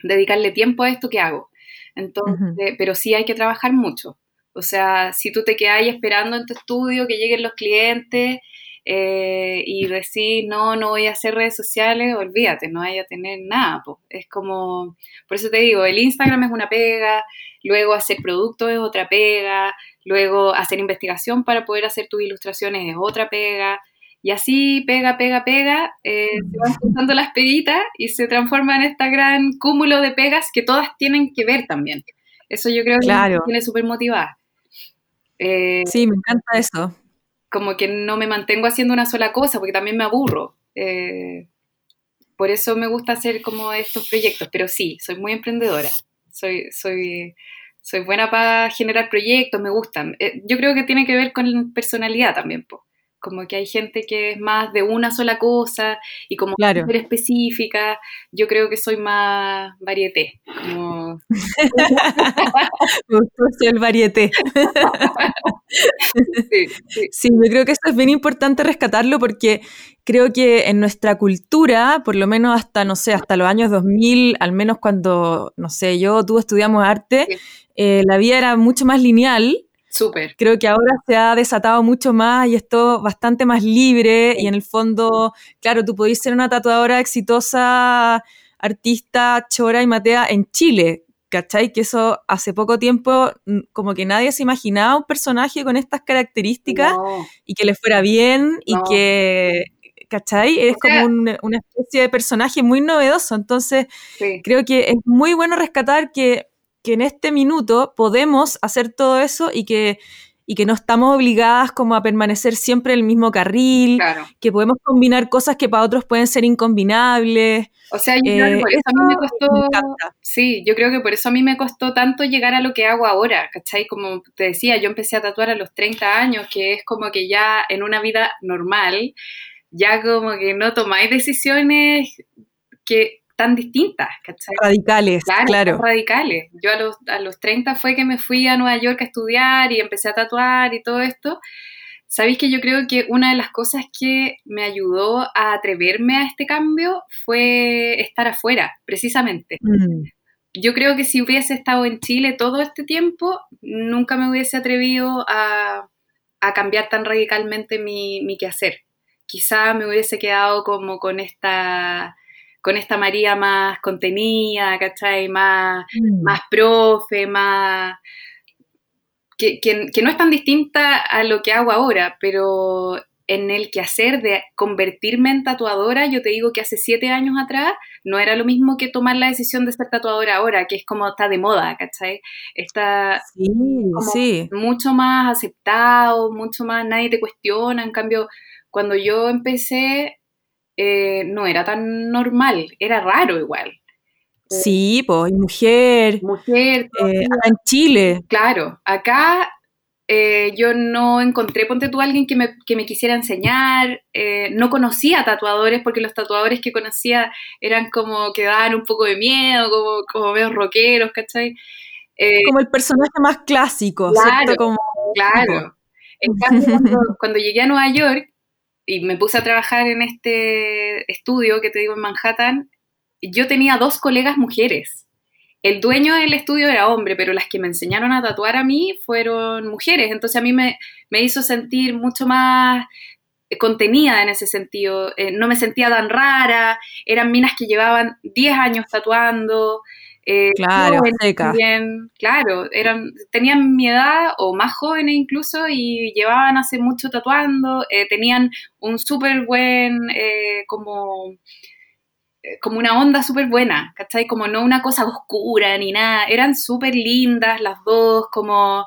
dedicarle tiempo a esto que hago. Entonces, pero sí hay que trabajar mucho. O sea, si tú te quedas ahí esperando en tu estudio que lleguen los clientes eh, y decís, no, no voy a hacer redes sociales, olvídate, no vaya a tener nada. Es como, por eso te digo, el Instagram es una pega, luego hacer productos es otra pega, luego hacer investigación para poder hacer tus ilustraciones es otra pega. Y así pega, pega, pega, eh, se van juntando las peguitas y se transforma en este gran cúmulo de pegas que todas tienen que ver también. Eso yo creo que me tiene súper motivada. Eh, sí, me encanta eso. Como que no me mantengo haciendo una sola cosa, porque también me aburro. Eh, por eso me gusta hacer como estos proyectos, pero sí, soy muy emprendedora. Soy, soy, soy buena para generar proyectos, me gustan. Eh, yo creo que tiene que ver con personalidad también, como que hay gente que es más de una sola cosa y como claro. específica, yo creo que soy más varieté, como... el varieté. sí, sí. yo creo que esto es bien importante rescatarlo porque creo que en nuestra cultura, por lo menos hasta, no sé, hasta los años 2000, al menos cuando, no sé, yo, tú estudiamos arte, eh, la vida era mucho más lineal Súper. Creo que ahora se ha desatado mucho más y esto bastante más libre y en el fondo, claro, tú podés ser una tatuadora exitosa, artista, chora y matea en Chile, ¿cachai? Que eso hace poco tiempo mm, como que nadie se imaginaba un personaje con estas características y que le fuera bien y que, ¿cachai? Es como una especie de personaje muy novedoso. Entonces, creo que es muy bueno rescatar que que en este minuto podemos hacer todo eso y que, y que no estamos obligadas como a permanecer siempre en el mismo carril, que podemos combinar cosas que para otros pueden ser incombinables. O sea, yo creo que por eso, a mí me costó, sí, yo creo que por eso a mí me costó tanto llegar a lo que hago ahora, ¿cachai? Como te decía, yo empecé a tatuar a los 30 años, que es como que ya en una vida normal, ya como que no tomáis decisiones que tan distintas, ¿cachai? Radicales, claro. Radicales. Yo a los, a los 30 fue que me fui a Nueva York a estudiar y empecé a tatuar y todo esto. Sabéis que yo creo que una de las cosas que me ayudó a atreverme a este cambio fue estar afuera, precisamente. Mm. Yo creo que si hubiese estado en Chile todo este tiempo, nunca me hubiese atrevido a, a cambiar tan radicalmente mi, mi quehacer. Quizá me hubiese quedado como con esta con esta María más contenida, ¿cachai? Más, mm. más profe, más... Que, no es tan distinta a lo que hago ahora, pero en el quehacer de convertirme en tatuadora, yo te digo que hace siete años atrás no era lo mismo que tomar la decisión de ser tatuadora ahora, que es como está de moda, ¿cachai? Está mucho más aceptado, mucho más, nadie te cuestiona, en cambio, cuando yo empecé, eh, no era tan normal, era raro igual. Sí, pues, mujer. Mujer. Eh, en Chile. Claro, acá eh, yo no encontré, ponte tú, alguien que me, que me quisiera enseñar. no conocía tatuadores porque los tatuadores que conocía eran como que daban un poco de miedo, como, como medio rockeros, ¿cachai? como el personaje más clásico, claro, Como, claro. En cambio, cuando, cuando llegué a Nueva York, y me puse a trabajar en este estudio que te digo en Manhattan, yo tenía dos colegas mujeres. El dueño del estudio era hombre, pero las que me enseñaron a tatuar a mí fueron mujeres. Entonces a mí me, me hizo sentir mucho más contenida en ese sentido. Eh, no me sentía tan rara. Eran minas que llevaban 10 años tatuando. Eh, claro, claro, eran, tenían mi edad o más jóvenes incluso y llevaban hace mucho tatuando, eh, tenían un súper buen, eh, como, como una onda súper buena, ¿cachai? Como no una cosa oscura ni nada, eran súper lindas las dos, como...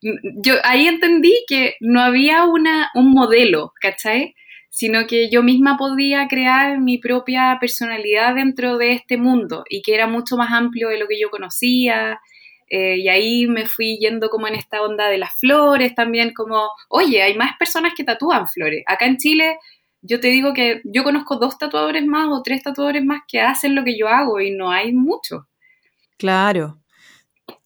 Yo ahí entendí que no había una, un modelo, ¿cachai? Sino que yo misma podía crear mi propia personalidad dentro de este mundo y que era mucho más amplio de lo que yo conocía. Eh, y ahí me fui yendo como en esta onda de las flores también, como, oye, hay más personas que tatúan flores. Acá en Chile, yo te digo que yo conozco dos tatuadores más o tres tatuadores más que hacen lo que yo hago y no hay mucho. Claro.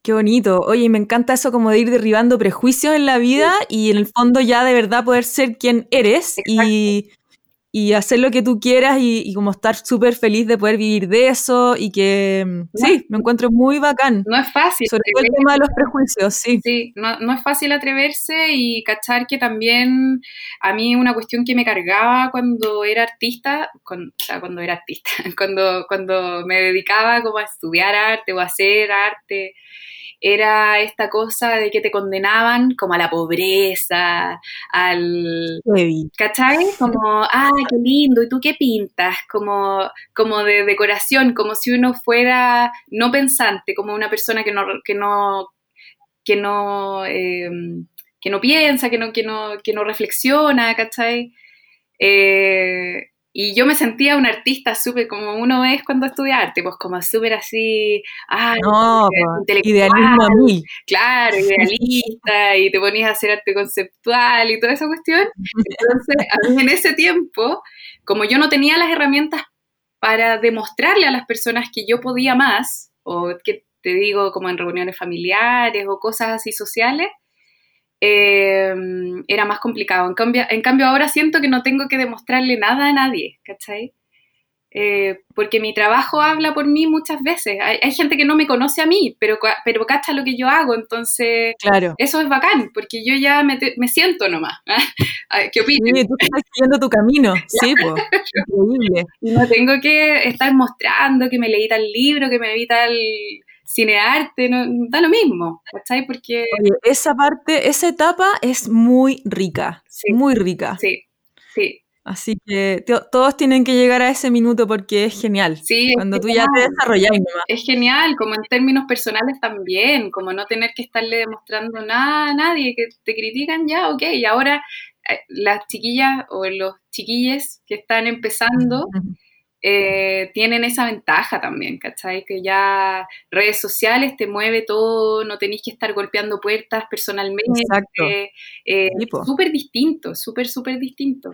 Qué bonito. Oye, me encanta eso como de ir derribando prejuicios en la vida y en el fondo ya de verdad poder ser quien eres y, y, hacer lo que tú quieras y, como estar súper feliz de poder vivir de eso y que mm, sí, me encuentro muy bacán. No es fácil. Sobre todo el tema de los prejuicios, sí. Sí, no, no es fácil atreverse y cachar que también a mí una cuestión que me cargaba cuando era artista, o sea, cuando era artista, cuando, cuando me dedicaba como a estudiar arte o a hacer arte era esta cosa de que te condenaban como a la pobreza, al... ¿Cachai? Como, ah, qué lindo, ¿y tú qué pintas? Como, como de decoración, como si uno fuera no pensante, como una persona que no, que no, que no, em, que no piensa, que no, que no, que no reflexiona, ¿cachai? Eh, y yo me sentía un artista súper como uno es cuando estudia arte, pues como súper así, ah, no, idealismo a mí. Claro, idealista, y te ponías a hacer arte conceptual y toda esa cuestión. Entonces, a mí en ese tiempo, como yo no tenía las herramientas para demostrarle a las personas que yo podía más, o que te digo como en reuniones familiares o cosas así sociales, eh, era más complicado. En cambio, en cambio, ahora siento que no tengo que demostrarle nada a nadie, ¿cachai? Eh, porque mi trabajo habla por mí muchas veces. Hay, gente que no me conoce a mí, pero, pero cacha lo que yo hago, entonces claro. eso es bacán, porque yo ya me, me siento nomás. ¿Qué opinas? Sí, tú estás siguiendo tu camino, sí, pues, increíble. No tengo que estar mostrando que me leí tal libro, que me vi tal cinearte, no, da lo mismo, ¿cachai? Porque... esa parte, esa etapa es muy rica, muy rica. Sí, sí. Así que todos tienen que llegar a ese minuto porque es genial. Sí, cuando tú ya te desarrollas. Es genial, como en términos personales también, como no tener que estarle demostrando nada a nadie, que te critican ya, ok, y ahora eh, las chiquillas o los chiquilles que están empezando, eh, tienen esa ventaja también, ¿cachai? Que ya redes sociales te mueve todo, no tenéis que estar golpeando puertas personalmente. Exacto. Eh, súper distinto, súper, súper distinto.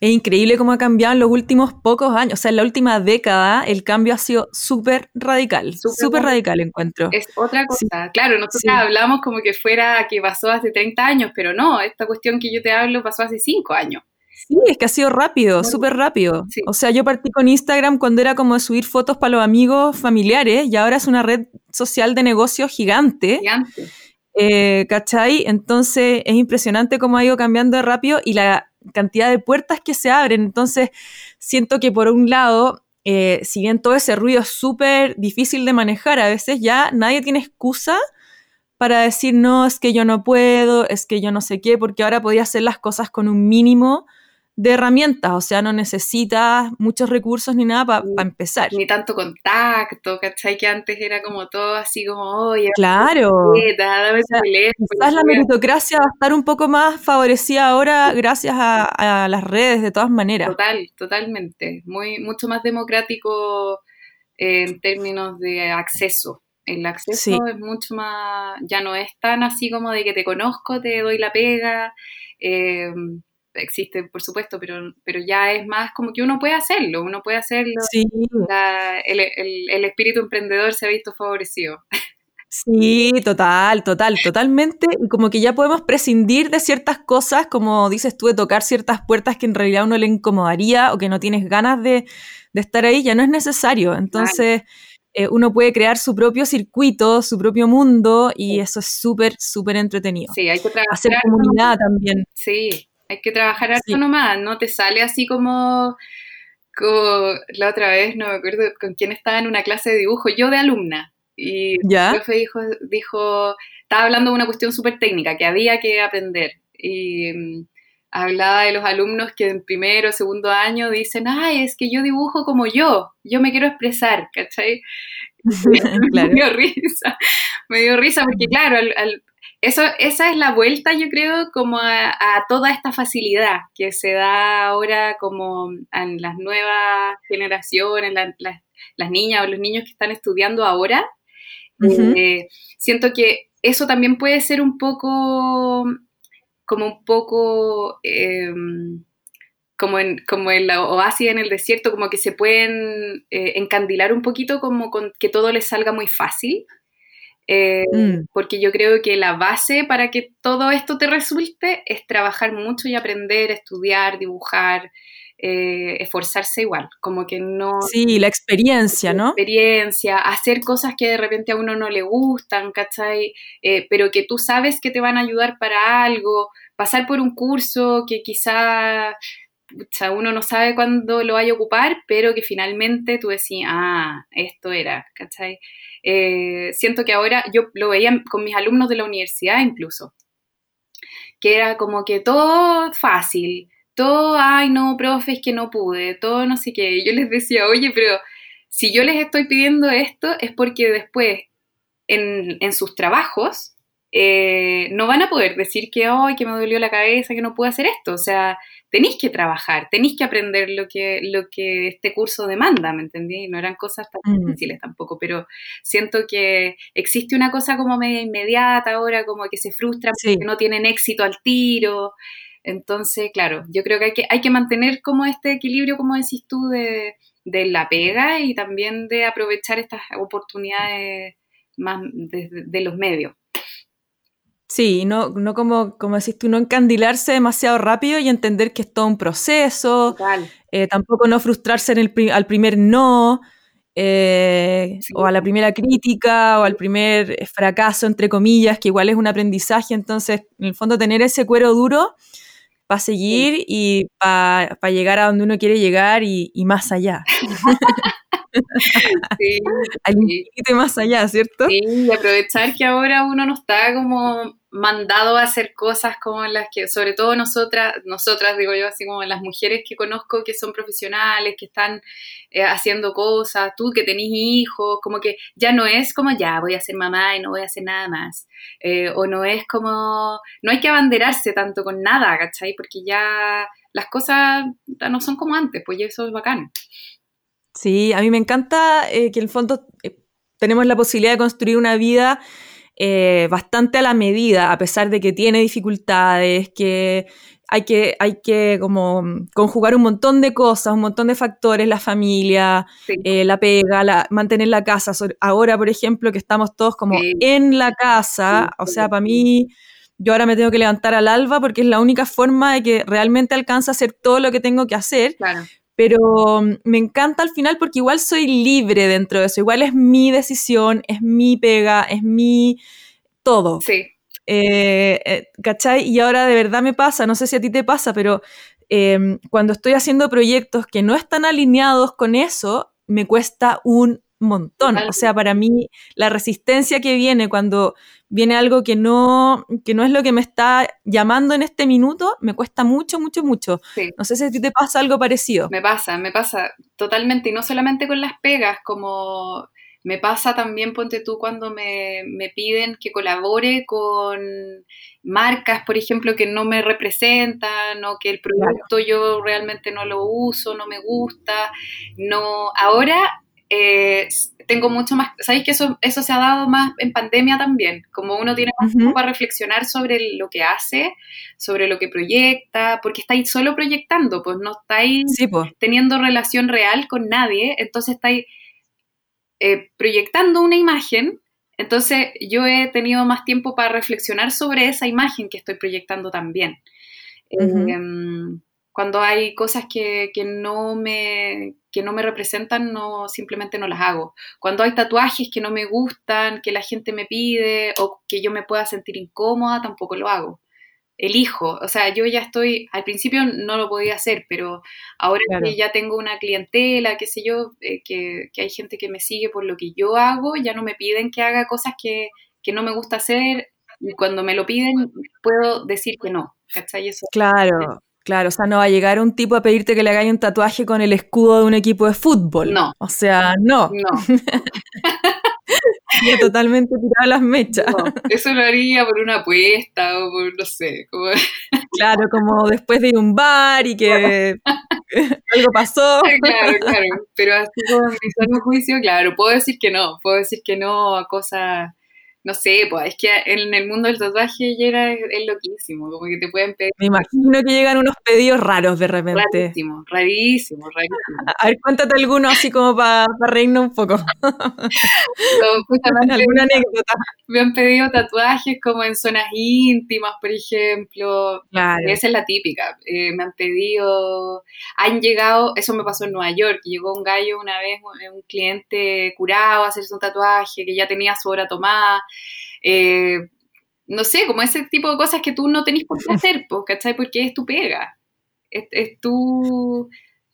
Es increíble cómo ha cambiado en los últimos pocos años, o sea, en la última década el cambio ha sido súper radical, súper radical encuentro. Es otra cosa, claro, nosotros hablamos como que fuera que pasó hace 30 años, pero no, esta cuestión que yo te hablo pasó hace 5 años. Sí, es que ha sido rápido, súper rápido. O sea, yo partí con Instagram cuando era como subir fotos para los amigos familiares y ahora es una red social de negocios gigante. Gigante. Eh, ¿Cachai? Entonces es impresionante cómo ha ido cambiando de rápido y la cantidad de puertas que se abren. Entonces siento que por un lado, eh, si bien todo ese ruido es súper difícil de manejar, a veces ya nadie tiene excusa para decir, no, es que yo no puedo, es que yo no sé qué, porque ahora podía hacer las cosas con un mínimo de herramientas, o sea, no necesitas muchos recursos ni nada para empezar. Ni tanto contacto, ¿cachai? Que antes era como todo así como, oye, claro. quizás la meritocracia va a estar un poco más favorecida ahora gracias a, las redes, de todas maneras. Total, totalmente. Muy, mucho más democrático en términos de acceso. El acceso es mucho más, ya no es tan así como de que te conozco, te doy la pega. Eh, existe, por supuesto, pero, pero ya es más como que uno puede hacerlo, uno puede hacerlo. Sí. el, espíritu emprendedor se ha visto favorecido. Sí, total, total, totalmente. Y como que ya podemos prescindir de ciertas cosas, como dices tú, de tocar ciertas puertas que en realidad a uno le incomodaría o que no tienes ganas de, estar ahí, ya no es necesario. Entonces, eh, uno puede crear su propio circuito, su propio mundo, y eso es súper, súper entretenido. Sí, hay que trabajar. Hacer comunidad también. Sí, hay que trabajar harto nomás, no te sale así como, como, la otra vez, no me acuerdo con quién estaba en una clase de dibujo, yo de alumna. Y ¿Ya? el profe dijo, dijo, estaba hablando de una cuestión súper técnica que había que aprender. Y mm, hablaba de los alumnos que en primero o segundo año dicen, ay, es que yo dibujo como yo, yo me quiero expresar, ¿cachai? me dio risa, me dio risa porque claro, al, eso, esa es la vuelta, yo creo, como a, toda esta facilidad que se da ahora como en las nuevas generaciones, las niñas o los niños que están estudiando ahora. Eh, siento que eso también puede ser un poco, como un poco... Em, como en, como en la oasis en el desierto, como que se pueden eh, encandilar un poquito, como con que todo les salga muy fácil. Eh, mm. Porque yo creo que la base para que todo esto te resulte es trabajar mucho y aprender, estudiar, dibujar, eh, esforzarse igual, como que no... Sí, la experiencia, ¿no? Experiencia, hacer cosas que de repente a uno no le gustan, ¿cachai? pero que tú sabes que te van a ayudar para algo, pasar por un curso que quizá uno no sabe cuándo lo vaya a ocupar, pero que finalmente tú decís, ah, esto era, ¿cachai? Eh, siento que ahora yo lo veía con mis alumnos de la universidad incluso, que era como que todo fácil, todo, ay, no, profe, es que no pude, todo no sé qué. Yo les decía, oye, pero si yo les estoy pidiendo esto es porque después en, en sus trabajos eh, no van a poder decir que, ay, que me dolió la cabeza, que no puedo hacer esto. O sea, tenéis que trabajar, tenéis que aprender lo que, lo que este curso demanda, ¿me entendí? No eran cosas tan mm. difíciles tampoco, pero siento que existe una cosa como media inmediata ahora, como que se frustran porque no tienen éxito al tiro. Entonces, claro, yo creo que hay que, hay que mantener como este equilibrio, como decís tú, de, de la pega y también de aprovechar estas oportunidades más de los medios. Sí, no, no como, como decís tú, no encandilarse demasiado rápido y entender que es todo un proceso. Eh, tampoco no frustrarse en el, al primer no, eh, o a la primera crítica, o al primer fracaso, entre comillas, que igual es un aprendizaje. Entonces, en el fondo, tener ese cuero duro para seguir y para llegar a donde uno quiere llegar y, y más allá. Sí, Al más allá, ¿cierto? Sí, y aprovechar que ahora uno no está como mandado a hacer cosas como las que, sobre todo nosotras, nosotras digo yo, así como las mujeres que conozco que son profesionales, que están eh, haciendo cosas, tú que tenés hijos, como que ya no es como ya voy a ser mamá y no voy a hacer nada más, eh, o no es como, no hay que abanderarse tanto con nada, ¿cachai? Porque ya las cosas no son como antes, pues eso es bacán. Sí, a mí me encanta eh, que en el fondo tenemos la posibilidad de construir una vida eh, bastante a la medida, a pesar de que tiene dificultades, que hay que, hay que como conjugar un montón de cosas, un montón de factores, la familia, eh, la pega, la, mantener la casa. Ahora, por ejemplo, que estamos todos como en la casa, o sea, para mí, yo ahora me tengo que levantar al alba porque es la única forma de que realmente alcance a hacer todo lo que tengo que hacer. Pero me encanta al final porque igual soy libre dentro de eso, igual es mi decisión, es mi pega, es mi todo. Sí. Eh, eh, ¿Cachai? Y ahora de verdad me pasa, no sé si a ti te pasa, pero em, cuando estoy haciendo proyectos que no están alineados con eso, me cuesta un montón. O sea, para mí la resistencia que viene cuando viene algo que no, que no es lo que me está llamando en este minuto, me cuesta mucho, mucho, mucho. No sé si a ti te pasa algo parecido. Me pasa, me pasa totalmente, y no solamente con las pegas, como me pasa también, ponte tú, cuando me, piden que colabore con marcas, por ejemplo, que no me representan o que el producto yo realmente no lo uso, no me gusta. No, ahora eh, tengo mucho más, sabéis que eso, eso se ha dado más en pandemia también, como uno tiene más tiempo para reflexionar sobre lo que hace, sobre lo que proyecta, porque estáis solo proyectando, pues no estáis teniendo relación real con nadie, entonces estáis eh, proyectando una imagen, entonces yo he tenido más tiempo para reflexionar sobre esa imagen que estoy proyectando también. Cuando hay cosas que, no me, que no me representan, no, simplemente no las hago. Cuando hay tatuajes que no me gustan, que la gente me pide o que yo me pueda sentir incómoda, tampoco lo hago. Elijo, o sea, yo ya estoy, al principio no lo podía hacer, pero ahora que ya tengo una clientela, qué sé yo, eh, que, hay gente que me sigue por lo que yo hago, ya no me piden que haga cosas que, que no me gusta hacer y cuando me lo piden puedo decir que no, ¿cachai? Eso, claro, Claro, o sea, no va a llegar un tipo a pedirte que le hagáis un tatuaje con el escudo de un equipo de fútbol. No. O sea, no. No. Totalmente tiraba las mechas. eso lo haría por una apuesta o por, no sé. Como... Claro, como después de ir a un bar y que algo pasó. Claro, claro. Pero así como mi juicio, claro, puedo decir que no. Puedo decir que no a cosas no sé, pues es que en el mundo del tatuaje ya es, loquísimo, como que te pueden pedir. Me imagino que llegan unos pedidos raros de repente. Rarísimo, rarísimo, rarísimo. A ver, cuéntate alguno así como para reírnos un poco. ¿Alguna anécdota? Me han pedido tatuajes como en zonas íntimas, por ejemplo. Claro. Esa es la típica. Eh, me han pedido, han llegado, eso me pasó en Nueva York, llegó un gallo una vez, un cliente curado a hacerse un tatuaje, que ya tenía su hora tomada eh, no sé, como ese tipo de cosas que tú no tenés por qué hacer, ¿cachai? Porque es tu pega. Es, es tu,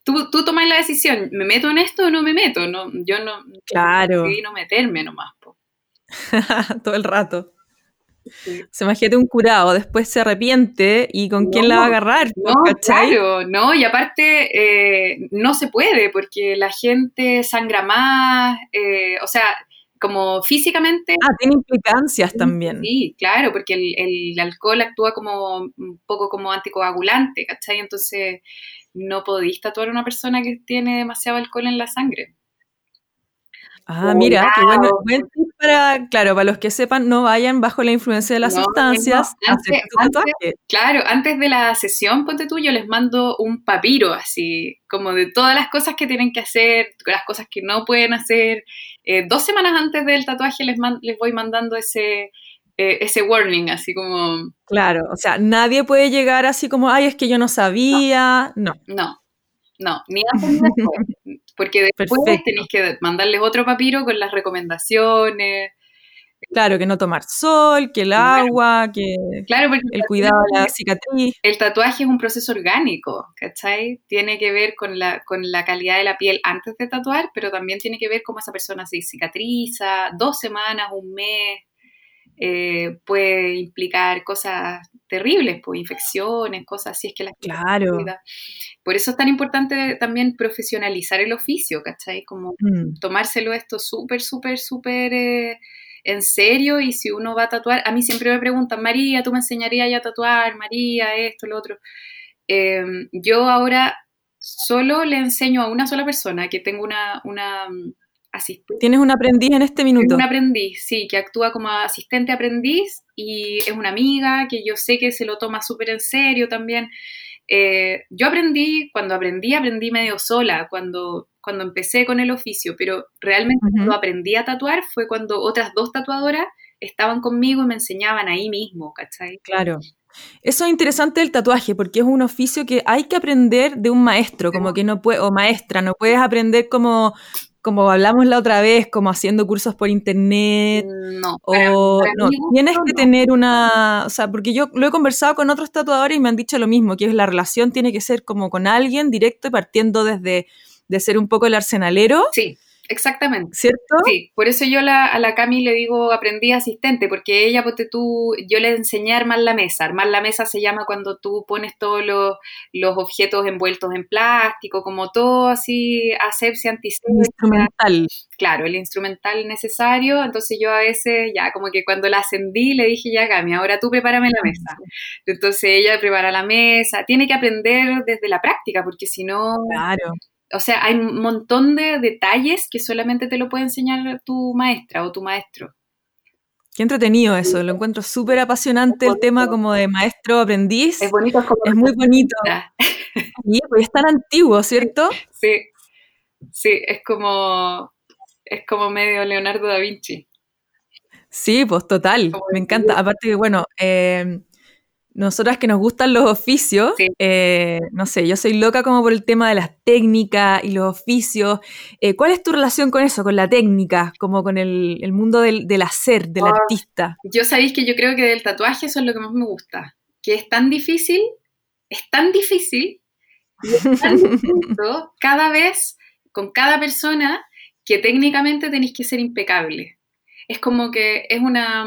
tú, tú tomas la decisión, ¿me meto en esto o no me meto? No, yo no, claro. no meterme nomás. Todo el rato. Se imagínate un curado, después se arrepiente y con quién la va a agarrar. No, claro, no, y aparte eh, no se puede porque la gente sangra más, eh, o sea, como físicamente. Ah, tiene implicancias también. Sí, claro, porque el, alcohol actúa como un poco como anticoagulante, ¿cachai? Entonces no podéis tatuar a una persona que tiene demasiado alcohol en la sangre. Ah, mira, qué bueno. Para, claro, para los que sepan, no vayan bajo la influencia de las sustancias. claro, antes de la sesión, ponte tú, yo les mando un papiro así, como de todas las cosas que tienen que hacer, las cosas que no pueden hacer. Eh, dos semanas antes del tatuaje les, les voy mandando ese, eh, ese warning, así como... Claro, o sea, nadie puede llegar así como, ay, es que yo no sabía. No. No, no, ni antes ni después. Porque después tenéis que mandarles otro papiro con las recomendaciones. Claro, que no tomar sol, que el agua, que claro, el cuidado de la cicatriz. El tatuaje es un proceso orgánico, ¿cachai? Tiene que ver con la, con la calidad de la piel antes de tatuar, pero también tiene que ver cómo esa persona se cicatriza, dos semanas, un mes, eh, puede implicar cosas terribles, pues infecciones, cosas así, es que la Claro. Por eso es tan importante también profesionalizar el oficio, ¿cachai? Como mm. tomárselo esto súper, súper, súper eh, en serio y si uno va a tatuar, a mí siempre me preguntan, María, ¿tú me enseñarías ya a tatuar? María, esto, lo otro. Em, yo ahora solo le enseño a una sola persona, que tengo una, una asistente. ¿Tienes un aprendiz en este minuto? Un aprendiz, sí, que actúa como asistente aprendiz y es una amiga que yo sé que se lo toma súper en serio también. Eh, yo aprendí, cuando aprendí, aprendí medio sola, cuando, cuando empecé con el oficio, pero realmente cuando aprendí a tatuar fue cuando otras dos tatuadoras estaban conmigo y me enseñaban ahí mismo, ¿cachai? Claro. Eso es interesante del tatuaje, porque es un oficio que hay que aprender de un maestro, como que no puede, o maestra, no puedes aprender como como hablamos la otra vez, como haciendo cursos por internet. No, o no, tienes que tener una, o sea, porque yo lo he conversado con otros tatuadores y me han dicho lo mismo, que es la relación tiene que ser como con alguien directo y partiendo desde de ser un poco el arsenalero. Sí. Exactamente. ¿Cierto? Sí, por eso yo a la Cami le digo aprendí asistente, porque ella, pues tú, yo le enseñé a armar la mesa. Armar la mesa se llama cuando tú pones todos los, objetos envueltos en plástico, como todo así, asepsia, antisepsia. Instrumental. Claro, el instrumental necesario. Entonces yo a veces, ya como que cuando la ascendí, le dije, ya Cami, ahora tú prepárame la mesa. Entonces ella prepara la mesa. Tiene que aprender desde la práctica, porque si no... Claro o sea, hay un montón de detalles que solamente te lo puede enseñar tu maestra o tu maestro. Qué entretenido eso, lo encuentro súper apasionante el tema como de maestro aprendiz. Es bonito, es, como es muy bonito. Y pues es tan antiguo, ¿cierto? Sí, sí, es como, es como medio Leonardo da Vinci. Sí, pues total, me encanta. Aparte que, bueno, eh, nosotras que nos gustan los oficios, eh, no sé, yo soy loca como por el tema de las técnicas y los oficios. Eh, ¿Cuál es tu relación con eso, con la técnica, como con el, mundo del, hacer, del ah, artista? Yo sabéis que yo creo que del tatuaje eso es lo que más me gusta, que es tan difícil, es tan difícil, y es tan cada vez, con cada persona, que técnicamente tenéis que ser impecable. Es como que es una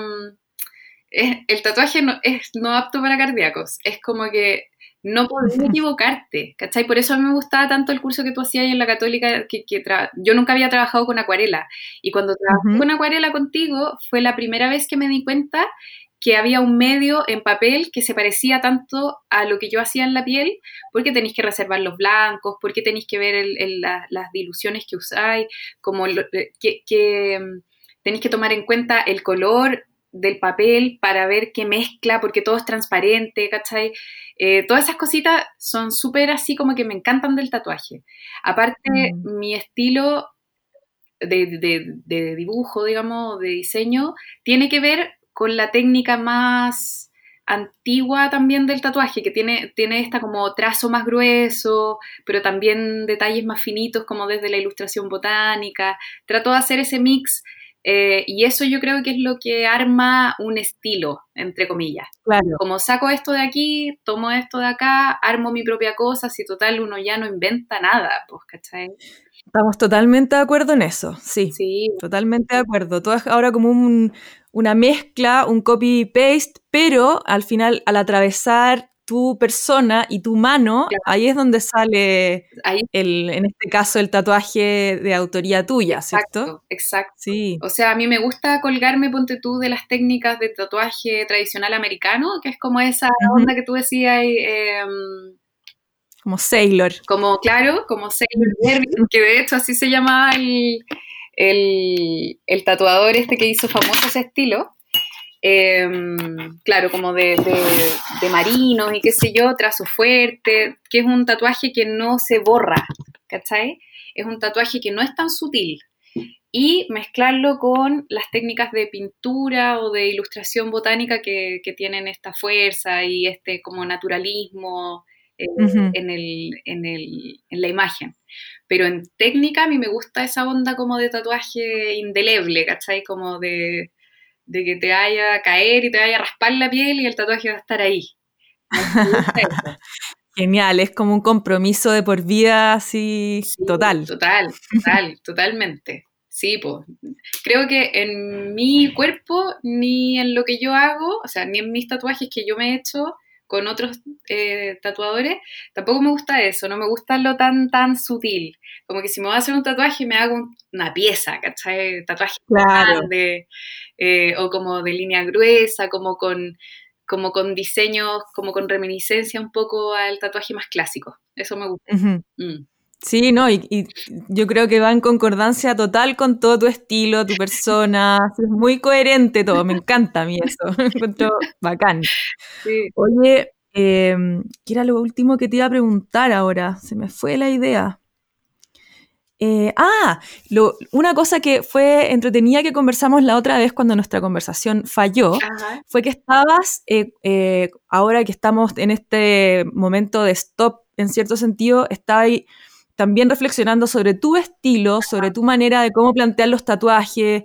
el tatuaje no, es no apto para cardíacos. Es como que no podés equivocarte, ¿cachai? Por eso a mí me gustaba tanto el curso que tú hacías en la católica, que, yo nunca había trabajado con acuarela, y cuando trabajé con acuarela contigo, fue la primera vez que me di cuenta que había un medio en papel que se parecía tanto a lo que yo hacía en la piel, porque tenéis que reservar los blancos, porque tenéis que ver las diluciones que usáis, como eh, que, mm, tenéis que tomar en cuenta el color del papel para ver qué mezcla, porque todo es transparente, ¿cachai? Eh, todas esas cositas son súper así como que me encantan del tatuaje. Aparte, mm. mi estilo de, dibujo, digamos, de diseño, tiene que ver con la técnica más antigua también del tatuaje, que tiene, tiene esta como trazo más grueso, pero también detalles más finitos como desde la ilustración botánica. Trato de hacer ese mix eh, y eso yo creo que es lo que arma un estilo, entre comillas. Claro. Como saco esto de aquí, tomo esto de acá, armo mi propia cosa, si total uno ya no inventa nada, pues, ¿cachai? Estamos totalmente de acuerdo en eso, sí. Sí. Totalmente de acuerdo. Todo es ahora como un, una mezcla, un copy-paste, pero al final, al atravesar tu persona y tu mano, ahí es donde sale, El, en este caso, el tatuaje de autoría tuya, ¿cierto? Exacto, Sí. O sea, a mí me gusta colgarme, ponte tú, de las técnicas de tatuaje tradicional americano, que es como esa onda que tú decías, em, como Sailor. Como, claro, como Sailor que de hecho así se llamaba el, el, tatuador este que hizo famoso ese estilo, em, claro, como de, marinos y qué sé yo, trazo fuerte, que es un tatuaje que no se borra, ¿cachai? Es un tatuaje que no es tan sutil. Y mezclarlo con las técnicas de pintura o de ilustración botánica que, tienen esta fuerza y este como naturalismo eh, en, el, en, el, en la imagen. Pero en técnica a mí me gusta esa onda como de tatuaje indeleble, ¿cachai? Como de, que te vaya a caer y te vaya a raspar la piel y el tatuaje va a estar ahí. Genial, es como un compromiso de por vida así total. Total, total, totalmente. Sí, pues. Creo que en mi cuerpo, ni en lo que yo hago, o sea, ni en mis tatuajes que yo me he hecho, con otros eh, tatuadores, tampoco me gusta eso, no me gusta lo tan, tan sutil. Como que si me voy a hacer un tatuaje, me hago una pieza, ¿cachai? Tatuaje grande, eh, o como de línea gruesa, como con, como con diseños, como con reminiscencia un poco al tatuaje más clásico. Eso me gusta. Mm. Sí, no, y, yo creo que va en concordancia total con todo tu estilo, tu persona, es muy coherente todo, me encanta a mí eso, me encuentro bacán. Oye, em, ¿qué era lo último que te iba a preguntar ahora? Se me fue la idea. Eh, ah, una cosa que fue entretenida que conversamos la otra vez cuando nuestra conversación falló, fue que estabas, eh, eh, ahora que estamos en este momento de stop, en cierto sentido, estabas también reflexionando sobre tu estilo, sobre tu manera de cómo plantear los tatuajes,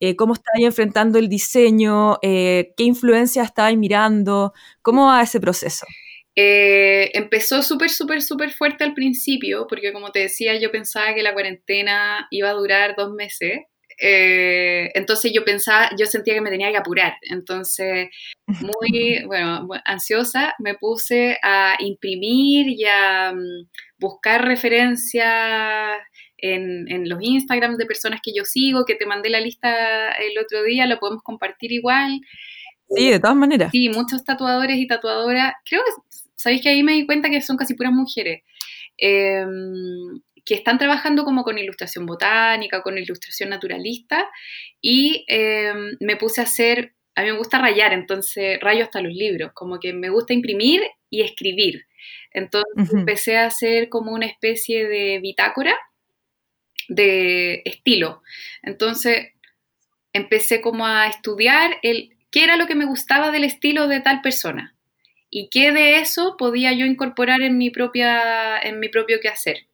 eh, cómo estabas enfrentando el diseño, eh, qué influencia estabas mirando, ¿cómo va ese proceso? Eh, empezó súper, súper, súper fuerte al principio, porque como te decía, yo pensaba que la cuarentena iba a durar dos meses eh, entonces yo pensaba, yo sentía que me tenía que apurar. Entonces, muy, bueno, ansiosa, me puse a imprimir y a mm, buscar referencias en, en, los Instagram de personas que yo sigo, que te mandé la lista el otro día, lo podemos compartir igual. Sí, de todas maneras. Sí, muchos tatuadores y tatuadoras. Creo que, ¿sabéis que ahí me di cuenta que son casi puras mujeres? Eh, que están trabajando como con ilustración botánica, con ilustración naturalista, y em, me puse a hacer, a mí me gusta rayar, entonces rayo hasta los libros, como que me gusta imprimir y escribir. Entonces empecé a hacer como una especie de bitácora de estilo. Entonces empecé como a estudiar el, qué era lo que me gustaba del estilo de tal persona y qué de eso podía yo incorporar en mi, propia, en mi propio quehacer.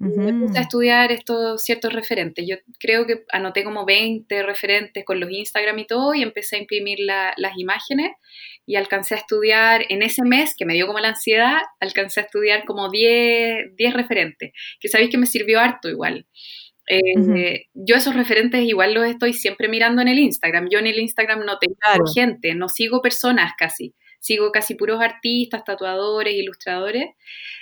Me puse a estudiar estos ciertos referentes. Yo creo que anoté como 20 referentes con los Instagram y todo y empecé a imprimir las imágenes y alcancé a estudiar en ese mes, que me dio como la ansiedad, alcancé a estudiar como 10, 10 referentes, que sabéis que me sirvió harto igual. Eh, yo esos referentes igual los estoy siempre mirando en el Instagram. Yo en el Instagram no tengo gente, no sigo personas casi sigo casi puros artistas, tatuadores, ilustradores.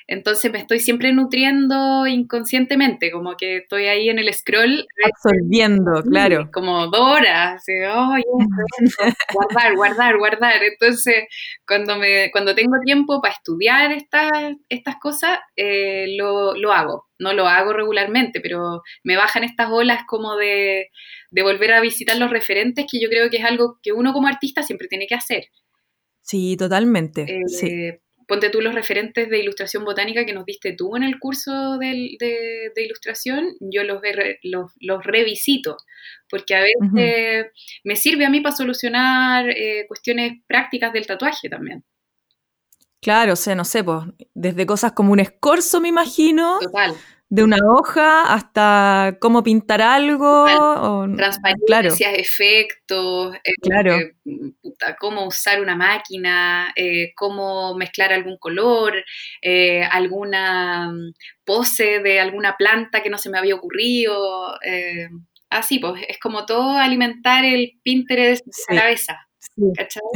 Entonces me estoy siempre nutriendo inconscientemente, como que estoy ahí en el scroll. Absorbiendo, claro. Como dos horas, guardar, guardar, guardar. Entonces, cuando, me, cuando tengo tiempo para estudiar estas, estas cosas, eh, lo, lo hago. No lo hago regularmente, pero me bajan estas olas como de, de volver a visitar los referentes, que yo creo que es algo que uno como artista siempre tiene que hacer. Sí, totalmente. Eh, ponte tú los referentes de ilustración botánica que nos diste tú en el curso de, ilustración, yo los, los, revisito, porque a veces me sirve a mí para solucionar eh, cuestiones prácticas del tatuaje también. Claro, o sea, no sé, pues, desde cosas como un escorzo, me imagino. Total de una hoja hasta cómo pintar algo. O, Transparencias, efectos, eh, claro. Eh, cómo usar una máquina, eh, cómo mezclar algún color, alguna mm, pose de alguna planta que no se me había ocurrido. así, pues es como todo alimentar el Pinterest de la cabeza.